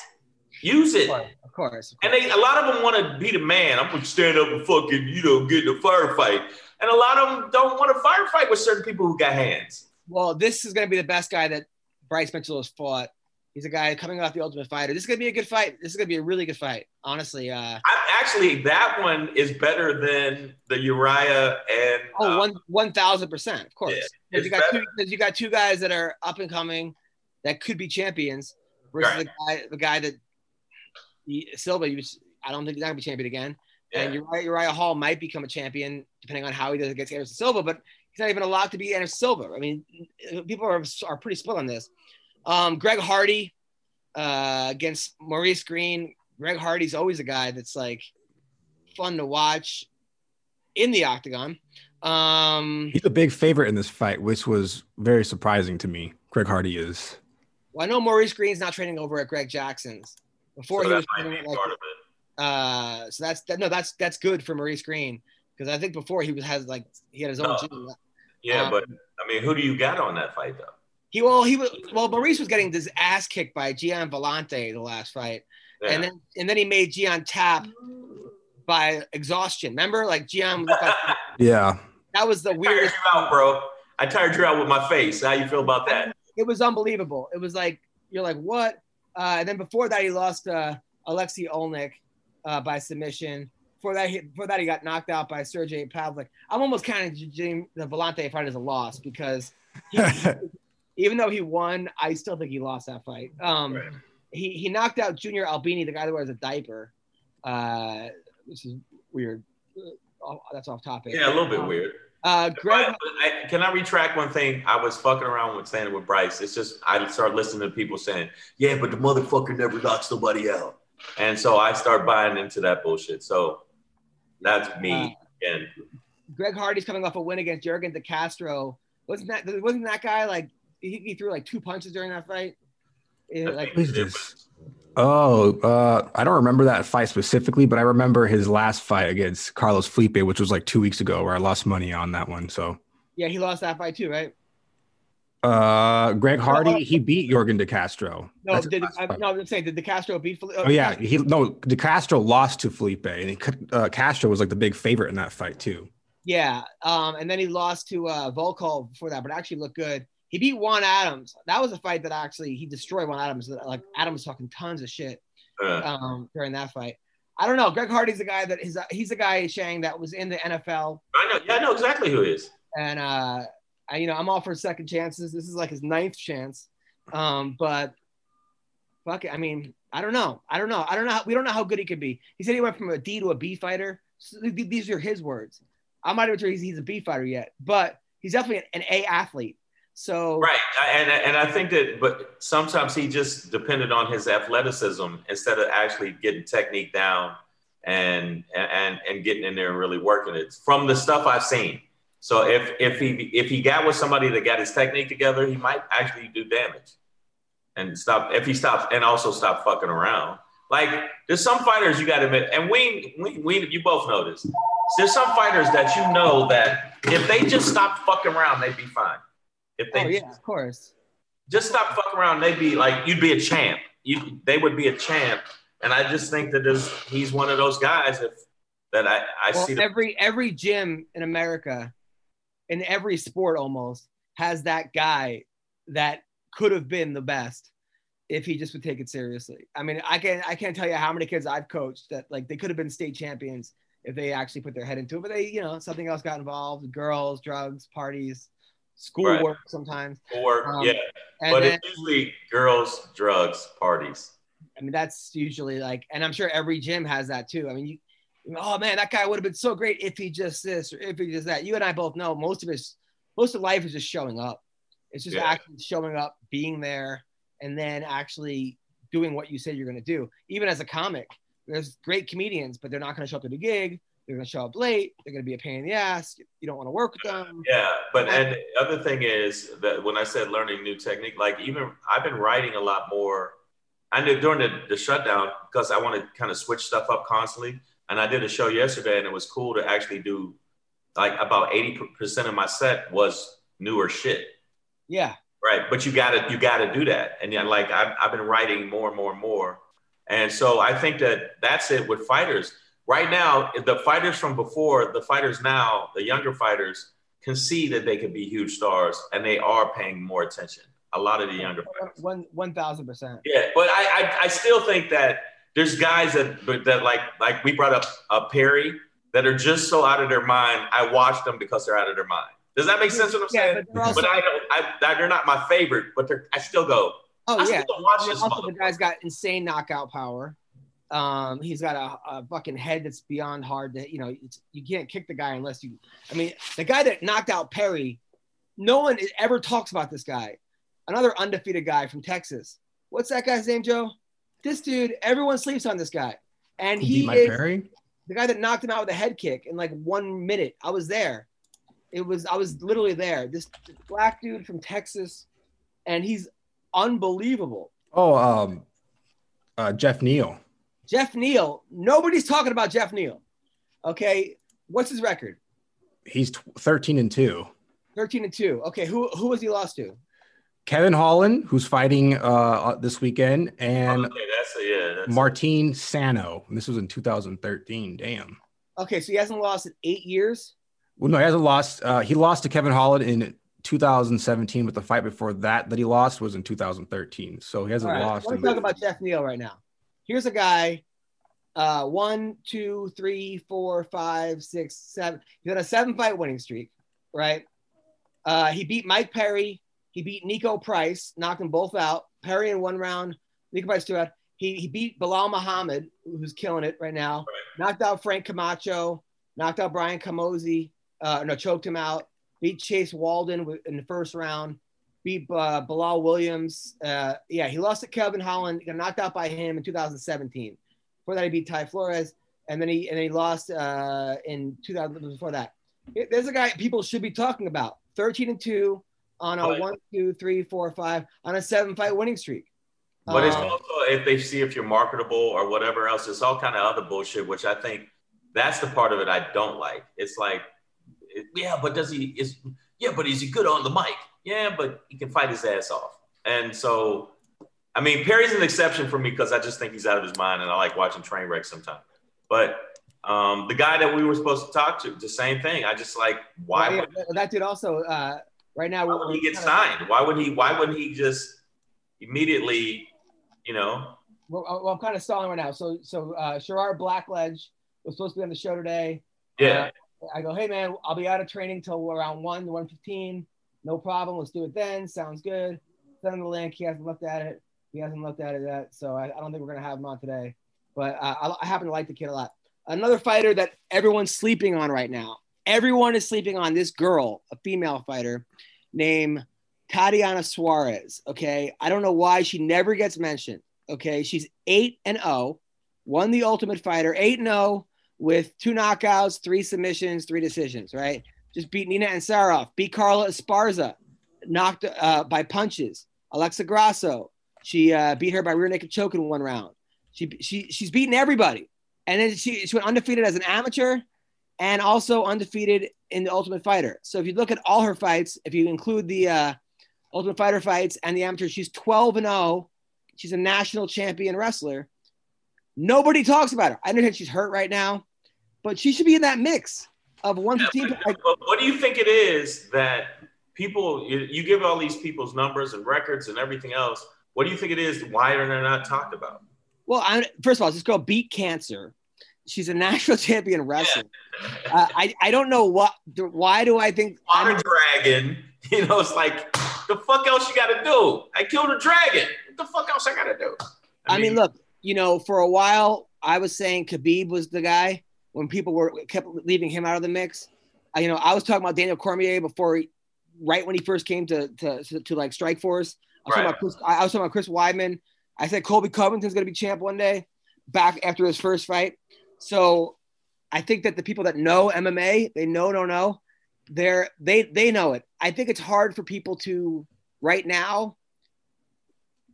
Use it. Of course, of course. And they, a lot of them want to be the man. I'm gonna stand up and fucking, you know, get in a firefight. And a lot of them don't want to firefight with certain people who got hands. Well, this is going to be the best guy that Bryce Mitchell has fought. He's a guy coming off the Ultimate Fighter. This is going to be a good fight. This is going to be a really good fight. Honestly, uh, I, actually, that one is better than the Uriah and oh, uh, one one thousand percent, of course. Yeah, Because you got two, you got two guys that are up and coming that could be champions versus Right. the guy the guy that he, Silva. You, I don't think he's not going to be champion again. And. Uriah, Uriah Hall might become a champion depending on how he does against Anderson Silva, but he's not even allowed to be Anderson Silva. I mean, people are, are pretty split on this. Um, Greg Hardy uh, against Maurice Greene. Greg Hardy's always a guy that's like fun to watch in the octagon. Um, He's a big favorite in this fight, which was very surprising to me. Greg Hardy is. well, I know Maurice Greene's not training over at Greg Jackson's. Before so he was might training be like, part of it. Uh, so that's that, no, that's that's good for Maurice Greene because I think before he was has like he had his own No. gym. Yeah, um, but I mean, who do you got on that fight though? He well he was well Maurice was getting his ass kicked by Gian Villante the last fight, Yeah. and then and then he made Gian tap by exhaustion. Remember, like Gian like Yeah. that was the I tired weirdest. you out, bro. I tired you out with my face. How you feel about that? It was unbelievable. It was like you're like what? Uh, and then before that he lost uh, Alexei Oleinik uh, by submission. Before that, he, before that, he got knocked out by Sergey Pavlik. I'm almost counting Jim, the Villante fight as a loss because he, even though he won, I still think he lost that fight. Um, Right. he, he knocked out Junior Albini, the guy that wears a diaper. Uh, this is weird. Uh, oh, that's off topic. Yeah, a little bit Um, weird. Uh, Greg, I, can I retract one thing? I was fucking around with saying it with Bryce. It's just I started listening to people saying, "Yeah, but the motherfucker never knocks somebody out," and so I start buying into that bullshit. So that's Uh, me. and Greg Hardy's coming off a win against Yorgan De Castro. Wasn't that wasn't that guy like he, he threw like two punches during that fight? It, like What is this? Oh, uh, I don't remember that fight specifically, but I remember his last fight against Carlos Felipe, which was like two weeks ago, where I lost money on that one. So, yeah, he lost that fight too, right? uh, Greg Hardy, he beat Yorgan De Castro. No, did I, no, I'm saying did De Castro beat? Fel- Oh yeah, he no. De Castro lost to Felipe, and he, uh, Castro was like the big favorite in that fight too. Yeah, um, and then he lost to uh, Volkov before that, but actually looked good. He beat Juan Adams. That was a fight that actually he destroyed Juan Adams. Like Adams talking tons of shit uh, um, during that fight. I don't know. Greg Hardy's the guy that is. He's a guy Shang that was in the NFL, I know. Yeah, I know exactly who he is. and uh, I, you know I'm all for second chances. This is like his ninth chance, um, but fuck it. I mean, I don't know. I don't know. I don't know. How, we don't know how good he could be. He said he went from a D to a B fighter. So th- these are his words. I'm not even sure he's, he's a B fighter yet, but he's definitely an, an A athlete. So Right, and and I think that, but sometimes he just depended on his athleticism instead of actually getting technique down and and and getting in there and really working it. From the stuff I've seen, So if if he if he got with somebody that got his technique together, he might actually do damage. And stop if he stops and also stop fucking around. Like there's some fighters you got to admit, and we we we you both know this. There's some fighters that you know that if they just stop fucking around, they'd be fine. If they Oh yeah, of course. just stop fucking around, they'd be like you'd be a champ. You they would be a champ. And I just think that this, he's one of those guys if that I, I Well, see the every every gym in America, in every sport almost, has that guy that could have been the best if he just would take it seriously. I mean, I can I can't tell you how many kids I've coached that like they could have been state champions if they actually put their head into it, but they, you know, something else got involved, girls, drugs, parties, schoolwork sometimes. work. um, yeah. But then, it's usually girls, drugs, parties. I mean, that's usually like, and I'm sure every gym has that too. I mean, you, oh man, that guy would have been so great if he just this or if he just that. You and I both know most of his, most of life is just showing up. It's just Yeah. actually showing up, being there, and then actually doing what you say you're going to do. Even as a comic, there's great comedians, but they're not going to show up to the gig. They're to show up late. They're to be a pain in the ass. You don't want to work with them. Yeah, but and the other thing is that when I said learning new technique, like even I've been writing a lot more. I knew during the, the shutdown because I want to kind of switch stuff up constantly. And I did a show yesterday, and it was cool to actually do like about eighty percent of my set was newer shit. Yeah. Right, but you gotta you gotta do that, and yeah, like I've, I've been writing more and more and more, and so I think that that's it with fighters right now. The fighters from before, the fighters now, the younger fighters can see that they can be huge stars, and they are paying more attention. A lot of the younger fighters. One one thousand percent. Yeah, but I, I I still think that there's guys that that like like we brought up uh, Perry that are just so out of their mind. I watch them because they're out of their mind. Does that make sense? What I'm saying? Yeah, but they're also- but I don't. I, they're not my favorite, but they're. I still go. Oh I yeah. still watch this also, the guy's got insane knockout power. Um, he's got a, a fucking head that's beyond hard to, you know, it's, you can't kick the guy unless you. I mean, the guy that knocked out Perry, no one ever talks about this guy. Another undefeated guy from Texas. What's that guy's name, Joe? This dude, everyone sleeps on this guy, and he is Perry? the guy that knocked him out with a head kick in like one minute. I was there. It was I was literally there. This black dude from Texas, and he's unbelievable. Oh, um, uh, Geoff Neal. Geoff Neal. Nobody's talking about Geoff Neal. Okay, what's his record? He's tw- 13 and 2. Thirteen and two. Okay, who who has he lost to? Kevin Holland, who's fighting uh, this weekend, and okay, that's a, yeah. That's Martin Sano. And this was in 2013. Damn. Okay, so he hasn't lost in eight years. Well, no, he hasn't lost. Uh, he lost to Kevin Holland in 2017, but the fight before that that he lost was in 2013. So he hasn't All right, lost. let's in- talk about Geoff Neal right now. Here's a guy. Uh, one, two, three, four, five, six, seven. He's on a seven fight winning streak, right? Uh, he beat Mike Perry. He beat Niko Price, knocked them both out. Perry in one round, Niko Price two out. He, he beat Belal Muhammad, who's killing it right now. Knocked out Frank Camacho. Knocked out Brian Camozzi, Uh, no, choked him out. Beat Chase Walden in the first round. Beat uh, Bilal Williams. Uh, yeah, he lost to Kevin Holland. Got knocked out by him in 2017. Before that, he beat Ty Flores, and then he and then he lost uh, in 2000. Before that, there's a guy people should be talking about. 13 and two on a Right. one, two, three, four, five on a seven fight winning streak. But it's Um, also if they see if you're marketable or whatever else, it's all kind of other bullshit, which I think that's the part of it I don't like. It's like, yeah, but does he is yeah, but is he good on the mic? Yeah, but he can fight his ass off. And so, I mean, Perry's an exception for me because I just think he's out of his mind, and I like watching train wrecks sometimes. But um, the guy that we were supposed to talk to, the same thing. I just like why yeah, would, that- dude also uh, right now. why would he get signed? Why would he? Why wouldn't he just immediately, you know? Well, uh, well, I'm kind of stalling right now. So, so uh, Sherrard Blackledge was supposed to be on the show today. Yeah. Uh, I go, hey man, I'll be out of training till around one, one fifteen. No problem. Let's do it then. Sounds good. Send him the link. He hasn't looked at it. He hasn't looked at it yet. So I, I don't think we're gonna have him on today. But uh, I, I happen to like the kid a lot. Another fighter that everyone's sleeping on right now. Everyone is sleeping on this girl, a female fighter named Tatiana Suarez. Okay. I don't know why she never gets mentioned. Okay. She's 8 and 0, won the Ultimate Fighter, 8 and 0 with two knockouts, three submissions, three decisions, right? just beat Nina Ansaroff, beat Carla Esparza, knocked uh, by punches. Alexa Grasso, she uh, beat her by rear naked choke in one round. She she she's beaten everybody, and then she she went undefeated as an amateur, and also undefeated in the Ultimate Fighter. So if you look at all her fights, if you include the uh, Ultimate Fighter fights and the amateur, she's 12 and 0. She's a national champion wrestler. Nobody talks about her. I understand she's hurt right now, but she should be in that mix of 115. But what do you think it is that people you, you give all these people's numbers and records and everything else? What do you think it is? Why are they not talked about? Well, I, first of all, this girl beat cancer. She's a national champion wrestler. Uh, I I don't know what. Why do I think? Honor Dragon. You know, it's like the fuck else you got to do? I killed a dragon. What the fuck else I got to do? I, mean, look, you know, for a while I was saying Khabib was the guy when people were kept leaving him out of the mix. I, you know, I was talking about Daniel Cormier before, right when he first came to to, to, to like Strikeforce. I was, Right. talking about Chris, I was talking about Chris Weidman. I said Colby Covington's going to be champ one day, back after his first fight. So I think that the people that know MMA, they know, no, no, they're they they know it. I think it's hard for people to right now.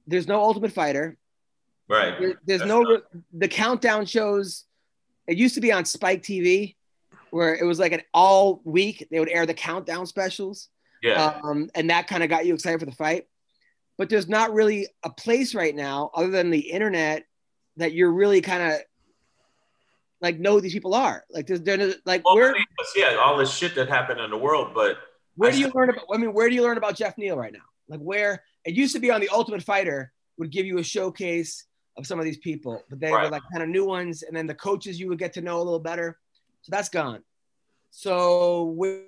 There's no Ultimate Fighter. Right. There- there's That's no not- the countdown shows. It used to be on Spike TV, where it was like an all week they would air the countdown specials, Yeah. um, and that kind of got you excited for the fight. But there's not really a place right now, other than the internet, that you're really kind of like know these people are. Like there's, there's like well, where yeah, all this shit that happened in the world, but where I do you learn about? I mean, where do you learn about Geoff Neal right now? Like where it used to be on the Ultimate Fighter would give you a showcase of some of these people, but they were like kind of new ones, and then the coaches you would get to know a little better. So that's gone. So where,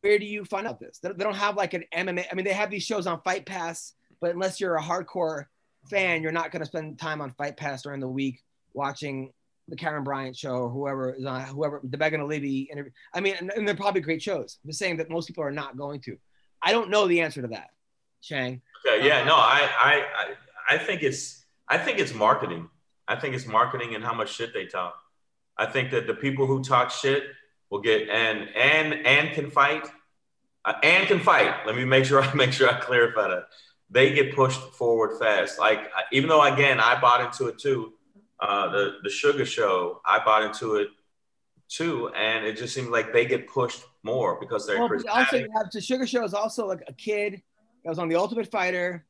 where do you find out this? They, don't have like an MMA. I mean, they have these shows on Fight Pass, but unless you're a hardcore fan, you're not going to spend time on Fight Pass during the week watching the Karyn Bryant show or whoever is on whoever the Megan Olivi interview. I mean, and, and they're probably great shows. I'm just saying that most people are not going to. I don't know the answer to that, Chang. Okay, yeah, um, no, I, I, I, I think it's, I think it's marketing. I think it's marketing and how much shit they talk. I think that the people who talk shit will get and and and can fight, uh, and can fight. Let me make sure I make sure I clarify that. They get pushed forward fast. Like even though again I bought into it too, uh, the the Sugar Show I bought into it too, and it just seems like they get pushed more because they're Well, also have the Sugar Show is also like a kid that was on the Ultimate Fighter.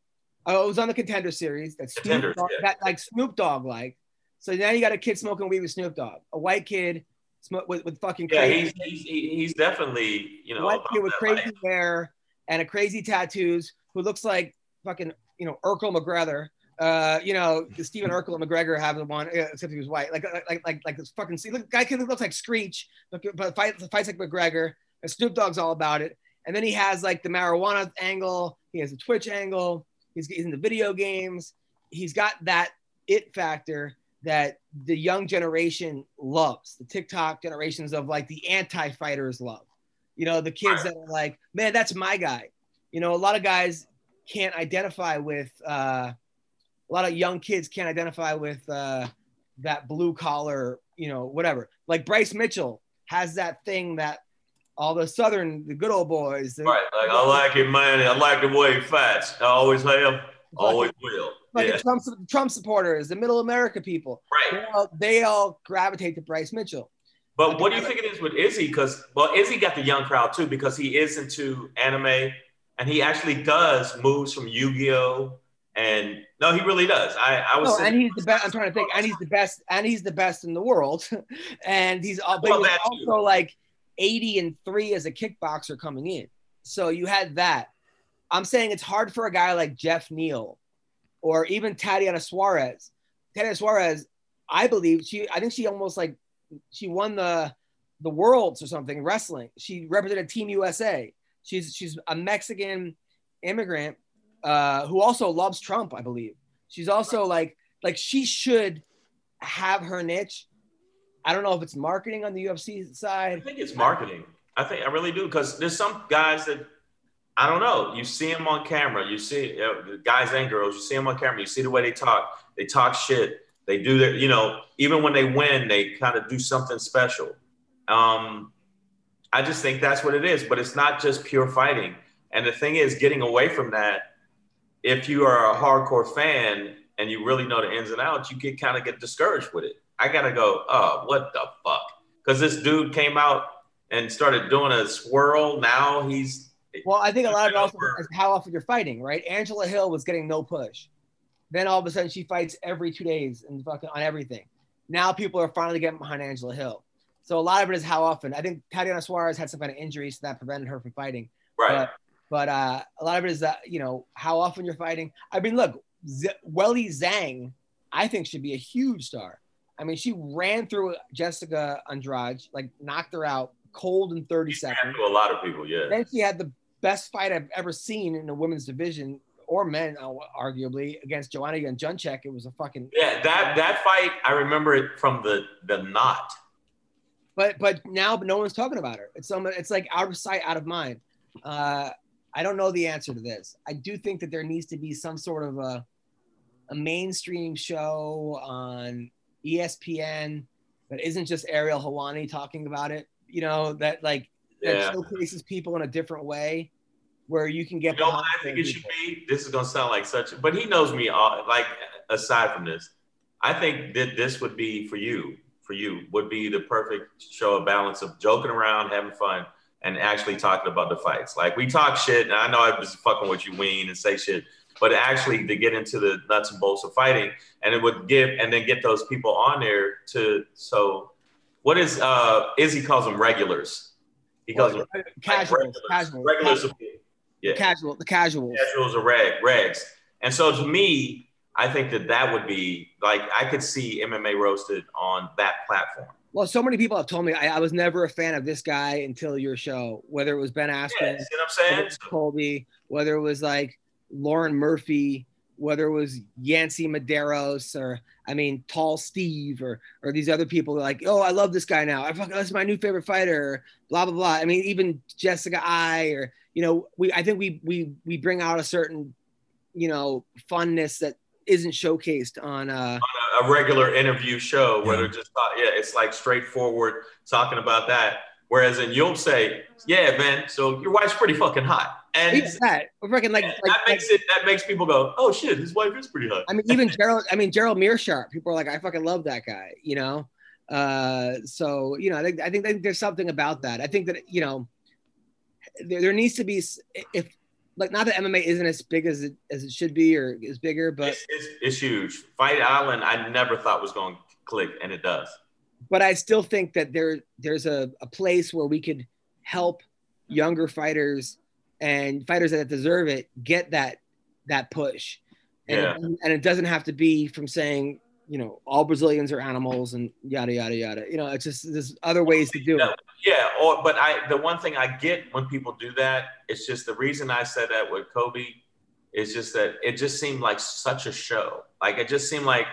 Oh, it was on the Contender Series. That Snoop Contenders, Dogg, yeah. that like Snoop Dogg like. So now you got a kid smoking weed with Snoop Dogg, a white kid smoke with, with fucking Yeah, crazy, he's, he's he's definitely you know white kid with crazy life. hair and a crazy tattoos who looks like fucking you know Urkel McGregor. Uh, you know, Stephen Urkel and McGregor have the one, uh, except he was white. Like, like, like, like this fucking. See, look, guy kid looks like Screech, but fight, fights like McGregor. And Snoop Dogg's all about it. And then he has like the marijuana angle. He has the Twitch angle. He's, he's in the video games. He's got that it factor that the young generation loves. The TikTok generations of like the anti-fighters love. You know, the kids that are like, man, that's my guy. You know, a lot of guys can't identify with. Uh, a lot of young kids can't identify with uh, that blue collar, you know, whatever. Like Bryce Mitchell has that thing that all the Southern, the good old boys, the, Right, like I like it, man. I like the way he fights. I always have, always will. like Yeah, Trump, Trump supporters, the Middle America people, they right. all, they all gravitate to Bryce Mitchell. But what do you think it is with Izzy? Because well, Izzy got the young crowd too because he is into anime and he actually does moves from Yu-Gi-Oh. And no, he really does. I, I was. No, sitting- and he's the best. I'm trying to think, and he's the best, and he's the best in the world, and he's all, but Well, that too. also like 80 and three as a kickboxer coming in. So you had that. I'm saying it's hard for a guy like Geoff Neal, or even Tatiana Suarez. Tatiana Suarez, I believe she. I think she almost like she won the the worlds or something wrestling. She represented Team USA. She's she's a Mexican immigrant uh, who also loves Trump, I believe. She's also like like she should have her niche. I don't know if it's marketing on the UFC side. I think it's marketing. I think I really do because there's some guys that I don't know. You see them on camera. You see the guys and girls. You see them on camera. You see the way they talk. They talk shit. They do their. You know, even when they win, they kind of do something special. Um, I just think that's what it is. But it's not just pure fighting. And the thing is, getting away from that, if you are a hardcore fan and you really know the ins and outs, you get kind of get discouraged with it. I gotta go, oh, what the fuck? Because this dude came out and started doing a swirl. Now he's Well, I think a lot of it also is how often you're fighting, right? Angela Hill was getting no push. Then all of a sudden she fights every two days and fucking on everything. Now people are finally getting behind Angela Hill. So a lot of it is how often. I think Tatiana Suarez had some kind of injury, so that prevented her from fighting. right. But, but uh, a lot of it is that you know how often you're fighting. I mean, look, Z- Weili Zhang, I think should be a huge star. I mean, she ran through Jessica Andrade, like knocked her out cold in 30 seconds. to a lot of people, yeah. Then she had the best fight I've ever seen in the women's division or men, arguably against Joanna Jędrzejczyk. It was a fucking. Yeah, that that fight, I remember it from the the knot. But but now no one's talking about her. It's some. It's like out of sight, out of mind. Uh, I don't know the answer to this. I do think that there needs to be some sort of a a mainstream show on ESPN that isn't just Ariel Helwani talking about it. You know that like that Yeah. showcases people in a different way, where you can get. You know what I think it should be? This is gonna sound like such, but he knows me. All, like aside from this, I think that this would be for you. For you would be the perfect show of balance of joking around, having fun, and actually talking about the fights. Like we talk shit, and I know I was fucking with you, Ween, and say shit, but actually to get into the nuts and bolts of fighting, and it would give, and then get those people on there to. So, what is uh Izzy calls them regulars? He calls them like casuals, regulars. casuals, Regulars casual, yeah. casual, the casuals. casuals are reg, regs. And so to me, I think that that would be like I could see MMA roasted on that platform. Well, so many people have told me I, I was never a fan of this guy until your show, whether it was Ben Yeah, Askren, see what I'm saying? Colby, whether it was like Lauren Murphy, whether it was Yancy Medeiros, or I mean Tall Steve, or or these other people like, oh, I love this guy now. I fucking this is my new favorite fighter. Blah blah blah. I mean, even Jessica I, or you know, we I think we we we bring out a certain you know funness that isn't showcased on uh On a, a regular interview show where they're just yeah, it's like straightforward talking about that. Whereas in you'll say, yeah, man, so your wife's pretty fucking hot, and even that. We're freaking like, like, that like makes it that makes people go, oh shit, his wife is pretty hot. I mean, even Gerald. I mean, Gerald Meerschaert. People are like, I fucking love that guy. You know. Uh, so you know, I think I think, I think there's something about that. I think that you know, there, there needs to be if like not that MMA isn't as big as it as it should be or is bigger, but It's, it's, it's huge. Fight Island, I never thought was going to click, and it does. but I still think that there there's a, a place where we could help younger fighters and fighters that deserve it get that that push. And, Yeah. and it doesn't have to be from saying, you know, all Brazilians are animals and yada yada yada. You know, it's just there's other ways to do it. Yeah, or but I the one thing I get when people do that, it's just the reason I said that with Colby is just that it just seemed like such a show. Like it just seemed like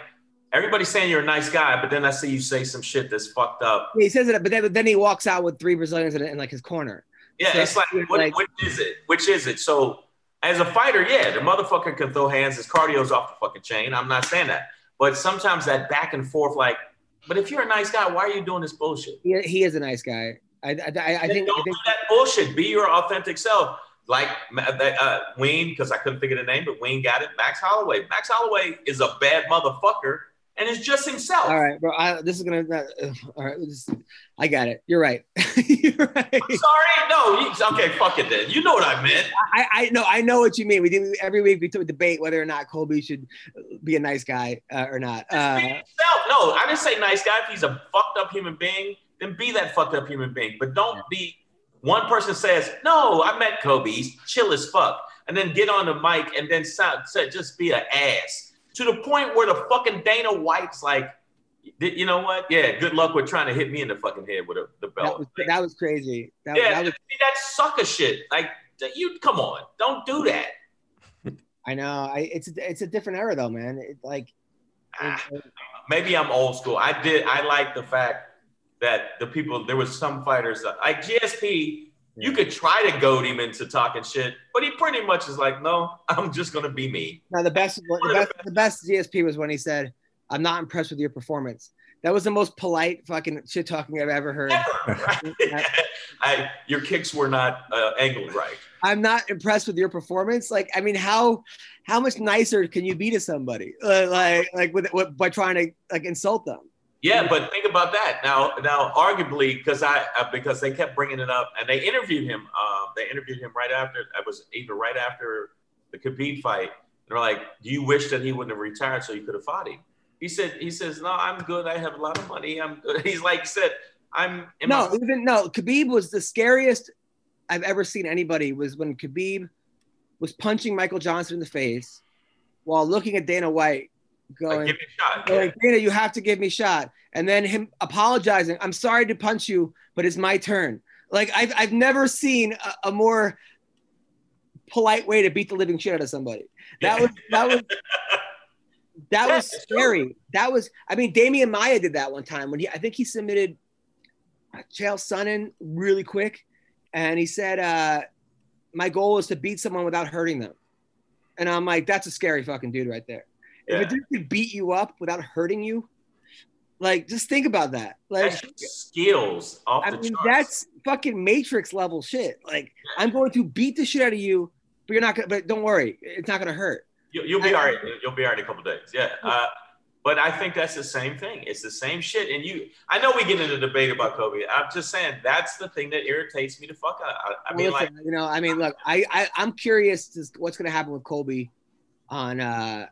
everybody's saying you're a nice guy, but then I see you say some shit that's fucked up. He says it, but then, but then he walks out with three Brazilians in, in like his corner. Yeah, So it's like, what, like- which is it? Which is it? So as a fighter, yeah, the motherfucker can throw hands. His cardio's off the fucking chain. I'm not saying that, but sometimes that back and forth, like, but if you're a nice guy, why are you doing this bullshit? He, he is a nice guy. I I, I, I think don't think do that bullshit. Be your authentic self. Like uh, Wayne, because I couldn't think of the name, but Wayne got it. Max Holloway. Max Holloway is a bad motherfucker, and is just himself. all right, bro. I, this is gonna. Uh, all right, this, I got it. You're right. You're right. I'm sorry, no. You, okay, fuck it then. You know what I meant. I, I know I know what you mean. We do every week. We do a debate whether or not Colby should be a nice guy uh, or not. Uh. No, I didn't say nice guy. If he's a fucked up human being, then be that fucked up human being. But don't be one person says, No, I met Colby. He's chill as fuck. And then get on the mic and then sound, just be an ass. To the point where the fucking Dana White's like, you know what? Yeah, good luck with trying to hit me in the fucking head with a, the that belt. was that was crazy. That, yeah, that was. that sucker shit. Like, you come on, don't do that. I know. I it's a, it's a different era though, man. It, like. Ah. it- maybe I'm old school. I did. I like the fact that the people there was some fighters that, like GSP. You could try to goad him into talking shit, but he pretty much is like, no, I'm just gonna be me. Now the best, the best, the best GSP was when he said, "I'm not impressed with your performance." That was the most polite fucking shit talking I've ever heard. Right? I, your kicks were not uh, angled right. I'm not impressed with your performance. Like, I mean, how how much nicer can you be to somebody? Uh, like, like with, with by trying to like insult them. Yeah, but think about that now. Now, arguably, because I uh, because they kept bringing it up, and they interviewed him. Uh, they interviewed him right after. I was either right after the Khabib fight. They're like, "Do you wish that he wouldn't have retired so you could have fought him?" He said, "He says, no, I'm good. I have a lot of money. I'm good." He's like said, "I'm." No, my- even no. Khabib was the scariest I've ever seen anybody. Was when Khabib was punching Michael Johnson in the face while looking at Dana White, like, going, give me a shot. going, Dana, you have to give me a shot. And then him apologizing, I'm sorry to punch you, but it's my turn. Like I've, I've never seen a, a more polite way to beat the living shit out of somebody. That was that was that was scary. That was I mean Demian Maia did that one time when he I think he submitted Chael Sonnen really quick and he said uh my goal is to beat someone without hurting them. And I'm like that's a scary fucking dude right there. If Yeah. a dude could beat you up without hurting you, like just think about that. Like That's skills off I mean, charts. that's fucking Matrix level shit. Like, I'm going to beat the shit out of you, but you're not gonna. But don't worry, it's not gonna hurt. You, you'll be I- all right. You'll be all right in a couple days. Yeah. Uh, but I think that's the same thing. It's the same shit. And you, I know we get into debate about Colby. I'm just saying that's the thing that irritates me to fuck out. I, I mean, like, you know, I mean, look, I, I I'm curious to what's gonna happen with Colby on uh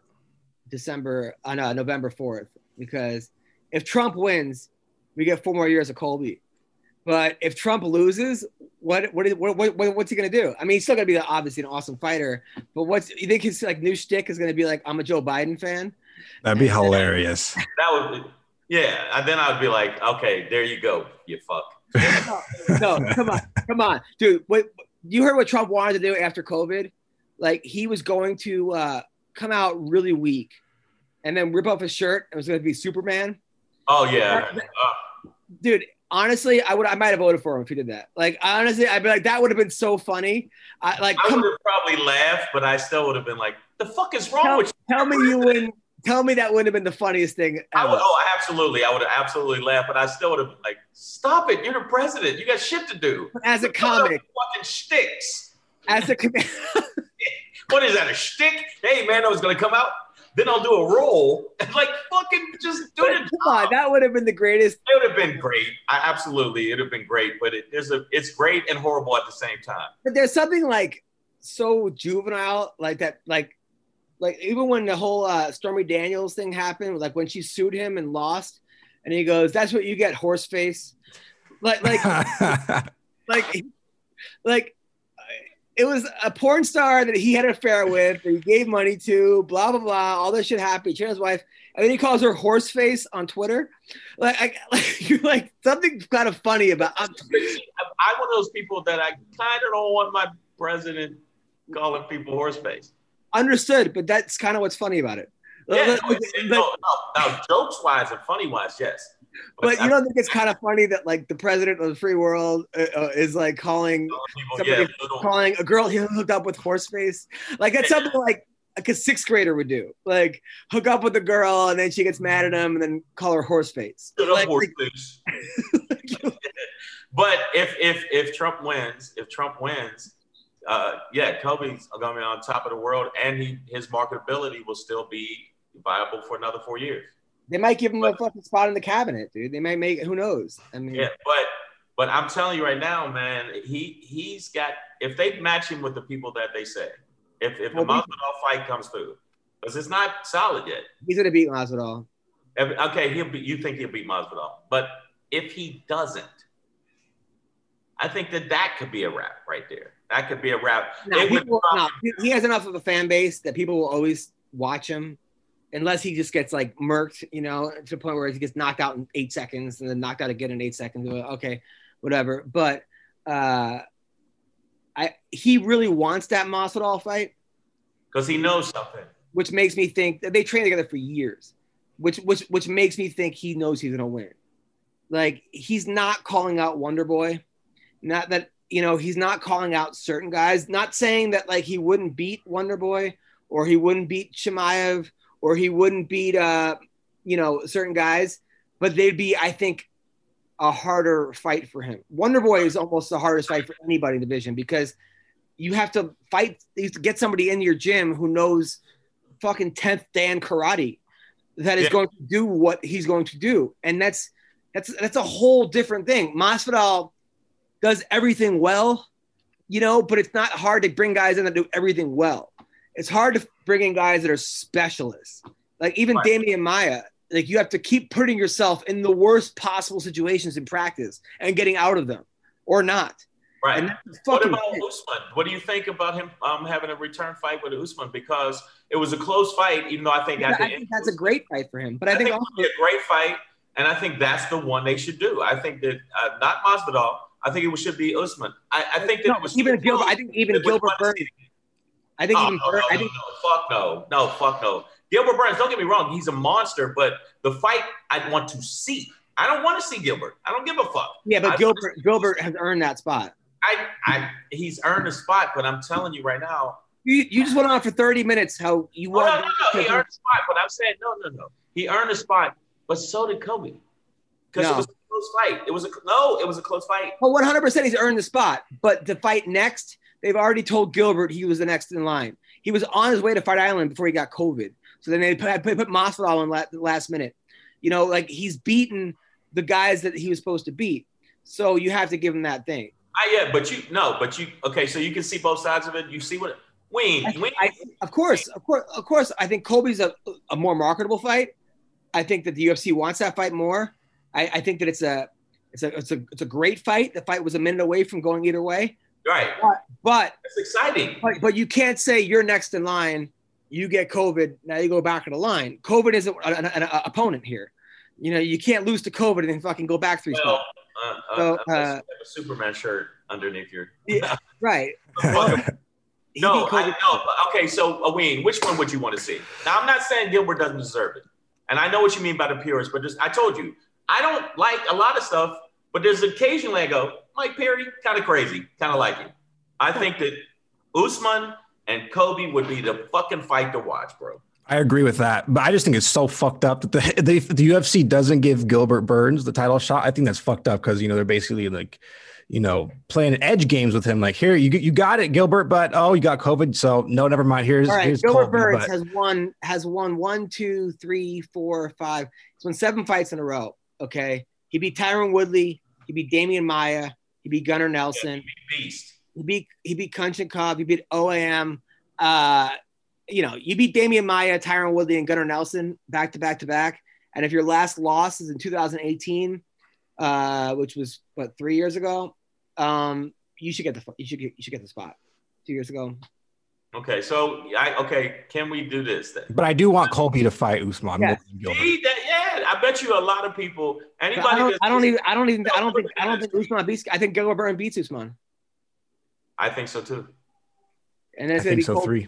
December on uh, November fourth because if Trump wins, we get four more years of Colby. But if Trump loses, what what, is, what, what what's he gonna do? I mean, he's still gonna be obviously an awesome fighter, but what's you think his like new shtick is gonna be like? I'm a Joe Biden fan. That'd be hilarious. that would, be, yeah. And then I'd be like, okay, there you go, you fuck. no, come on, come on, dude. Wait, you heard what Trump wanted to do after COVID? Like he was going to uh, come out really weak, and then rip off his shirt. and It was going to be Superman, Oh yeah. Uh, dude. Honestly, I would. I might have voted for him if he did that. Like honestly, I'd be like, that would have been so funny. I like, I would have probably laughed, but I still would have been like, the fuck is wrong tell, with you? tell me you wouldn't. Tell me that wouldn't have been the funniest thing I would, oh, absolutely. I would have absolutely laughed, but I still would have been like, stop it. You're the president. You got shit to do. As a comic, Fucking sticks. as a What is that? A shtick? Hey man, I was gonna come out. Then I'll do a roll and like fucking just do it. come on, that would have been the greatest. It would have been great. I absolutely, it'd have been great. But it, there's a, it's great and horrible at the same time. But there's something like so juvenile, like that, like, like even when the whole uh, Stormy Daniels thing happened, like when she sued him and lost, and he goes, "That's what you get, horse face." Like, like, like, like, it was a porn star that he had an affair with, that he gave money to, blah blah blah. All this shit happened. He cheated on his wife, and then he calls her horse face on Twitter. Like, I, like you're like something kind of funny about. I'm, I'm one of those people that I kind of don't want my president calling people horse face. understood, but that's kind of what's funny about it. Yeah, Like- no, no, jokes wise and funny wise, yes. But you don't think it's kind of funny that like the president of the free world uh, uh, is like calling people, somebody yeah, little, calling a girl he hooked up with horse face? Like that's something like like a sixth grader would do. Like hook up with a girl and then she gets mad at him and then call her horse face. Like, horse like. But if if if Trump wins, if Trump wins, uh, yeah, Colby's gonna be on top of the world, and he his marketability will still be viable for another four years. they might give him a fucking spot in the cabinet, dude. They might make who knows. I mean, Yeah, but but I'm telling you right now, man, he he's got if they match him with the people that they say, if if the Well, we- Masvidal fight comes through, because it's not solid yet. he's gonna beat Masvidal. If- okay, he'll be. You think he'll beat Masvidal, but if he doesn't, I think that that could be a wrap right there. That could be a wrap. Would people, no, he has enough of a fan base that people will always watch him, unless he just gets like murked, you know, to the point where he gets knocked out in eight seconds and then knocked out again in eight seconds. Okay, whatever. But uh, I he really wants that Masvidal fight, because he knows something. which makes me think that they trained together for years, which which which makes me think he knows he's gonna win. Like he's not calling out Wonder Boy, not that you know he's not calling out certain guys. Not saying that like he wouldn't beat Wonder Boy or he wouldn't beat Chimaev or he wouldn't beat uh you know certain guys, but they'd be, I think, a harder fight for him. Wonder Boy is almost the hardest fight for anybody in the division because you have to fight, you have to get somebody in your gym who knows fucking 10th Dan karate that is Yeah. going to do what he's going to do. And that's that's that's a whole different thing. Masvidal does everything well, you know, but it's not hard to bring guys in that do everything well. It's hard to bring in guys that are specialists. Like even Right. Demian Maia, like you have to keep putting yourself in the worst possible situations in practice and getting out of them or not. Right. What about Usman? What do you think about him um, having a return fight with Usman? Because it was a close fight, even though I think at the I think end, that's a great fight for him. But I, I think, think it would be a great fight, and I think that's the one they should do. I think that uh, not Masvidal. I think it should be Usman. I, I think that no, it was even Gilbert. I think even Gilbert Burns. I think Oh, even no, Burns, no, I think no, fuck no, no, fuck no. Gilbert Burns, don't get me wrong, he's a monster, but the fight I want to see. I don't want to see Gilbert. I don't give a fuck. yeah, but wanna Gilbert Gilbert has earned that spot. I, I, he's earned a spot, but I'm telling you right now, You, you just went on for 30 minutes how you Oh, no, want no, no, he earned a spot, but I'm saying no, no, no. He earned a spot, but so did Colby, because No. it was a close fight. It was a no, it was a close fight. Well, 100% he's earned the spot. But the fight next, they've already told Gilbert he was the next in line. He was on his way to Fight Island before he got COVID. So then they put, put, put Masvidal in la- the last minute. You know, like he's beaten the guys that he was supposed to beat. So you have to give him that thing. I, yeah, but you no, but you okay. So you can see both sides of it. You see what Wayne, I, Wayne I, of course, of course, of course. I think Colby's a, a more marketable fight. I think that the UFC wants that fight more. I, I think that it's a it's a it's a it's a great fight. The fight was a minute away from going either way. Right? But it's exciting. but, but you can't say you're next in line. You get COVID. Now you go back in the line. COVID isn't an, an, an opponent here. You know you can't lose to COVID and then fucking go back three Well, spots. uh, So, uh, unless uh, have a Superman shirt underneath your. Yeah, right. No, I, no. Okay, so uh, Wayne, which one would you want to see? Now, I'm not saying Gilbert doesn't deserve it, and I know what you mean by the purist, but just I told you I don't like a lot of stuff, but there's occasionally I go, Mike Perry, kind of crazy, kind of like it. I think that Usman and Colby would be the fucking fight to watch, bro. I agree with that, but I just think it's so fucked up that the the, the UFC doesn't give Gilbert Burns the title shot. I think that's fucked up because you know they're basically like, you know, playing edge games with him. Like here, you you got it, Gilbert, but oh, you got COVID, so no, never mind. Here's All right, here's Gilbert Colby, Burns but- has won has won one, two, three, four, five. He's won seven fights in a row. Okay, he beat Tyron Woodley. He beat Demian Maia. He beat Gunnar Nelson. Beast. He beat he beat Kunchenkov. He beat OAM. Uh, you know, you beat Demian Maia, Tyron Woodley, and Gunnar Nelson back to back to back. And if your last loss is in 2018, uh, which was what three years ago, um, you should get the you should get you should get the spot. Two years ago. Okay, so I okay, can we do this then? But I do want Colby to fight Usman. Yeah. more than Gilbert. See that? Yeah, I bet you a lot of people. Anybody? I don't, that's- I don't even I don't even I don't think No, I don't think Usman beats I think Gilbert Burns beats Usman. I think so too. And that's I gonna think be so. Colby, Three.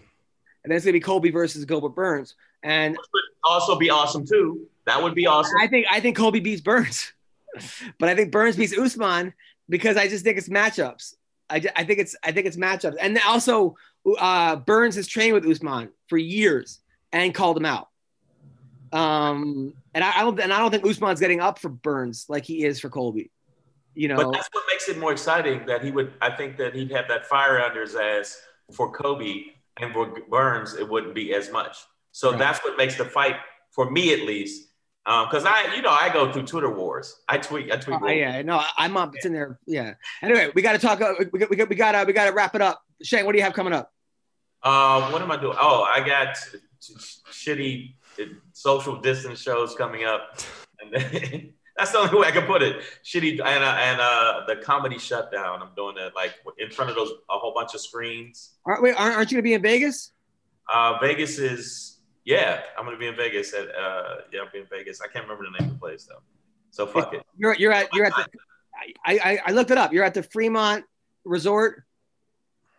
and that's gonna be Colby versus Gilbert Burns. And Which would also be awesome too. That would be awesome. I think I think Colby beats Burns, but I think Burns beats Usman because I just think it's matchups. I, I think it's I think it's matchups, and also uh, Burns has trained with Usman for years and called him out. Um, and I, I don't and I don't think Usman's getting up for Burns like he is for Colby. You know, But that's what makes it more exciting. That he would. I think that he'd have that fire under his ass for Colby and for Burns. It wouldn't be as much. So Right. that's what makes the fight for me at least. Um because I, you know, I go through Twitter wars. I tweet. I tweet. Oh, yeah, no, I'm up. It's in there. Yeah. Anyway, we got to talk. uh, We got, we got, we got, to, we got to wrap it up. Shane, what do you have coming up? Uh, what am I doing? Oh, I got shitty uh, social distance shows coming up, and then, that's the only way I can put it. Shitty and uh, and uh, the comedy shutdown. I'm doing it like in front of those a whole bunch of screens. Aren't we? Aren't, aren't you gonna be in Vegas? Uh, Vegas is yeah. I'm gonna be in Vegas at uh yeah. I'll be in Vegas. I can't remember the name of the place though. So fuck it. You're you're at you're at the. I, I I looked it up. You're at the Fremont Resort,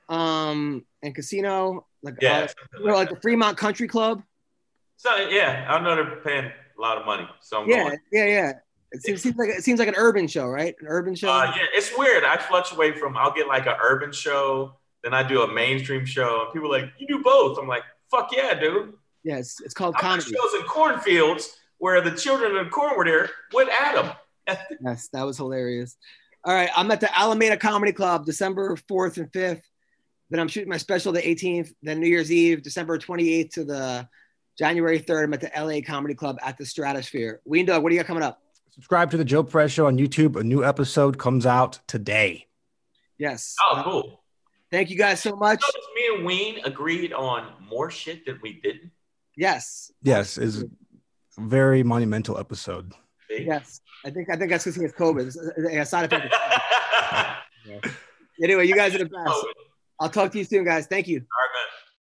um, and casino, like Yeah. uh, something you know, like like the Fremont Country Club. So yeah, I know they're paying a lot of money, so I'm Yeah, going. yeah, yeah. It seems, seems like it seems like an urban show, right? An urban show. Uh, yeah, it's weird. I fluctuate from I'll get like an urban show, then I do a mainstream show, and people are like, "You do both." I'm like, "Fuck yeah, dude!" yeah, it's, it's called I comedy. shows in cornfields, where the children of the corn were there with Adam. Yes, that was hilarious. All right, I'm at the Alameda Comedy Club December 4th and 5th. Then I'm shooting my special the 18th. Then New Year's Eve, December 28th to the January 3rd. I'm at the LA Comedy Club at the Stratosphere. Ween Dog, what do you got coming up? Subscribe to the Joe Perez Show on YouTube. A new episode comes out today. Yes. Oh, cool. Uh, thank you guys so much. Notice me and Ween agreed on more shit than we didn't. Yes. Yes, is a very monumental episode. Yes. I think I think that's because he has COVID. It's a- a side effect. Anyway, you guys are the best. I'll talk to you soon, guys. Thank you.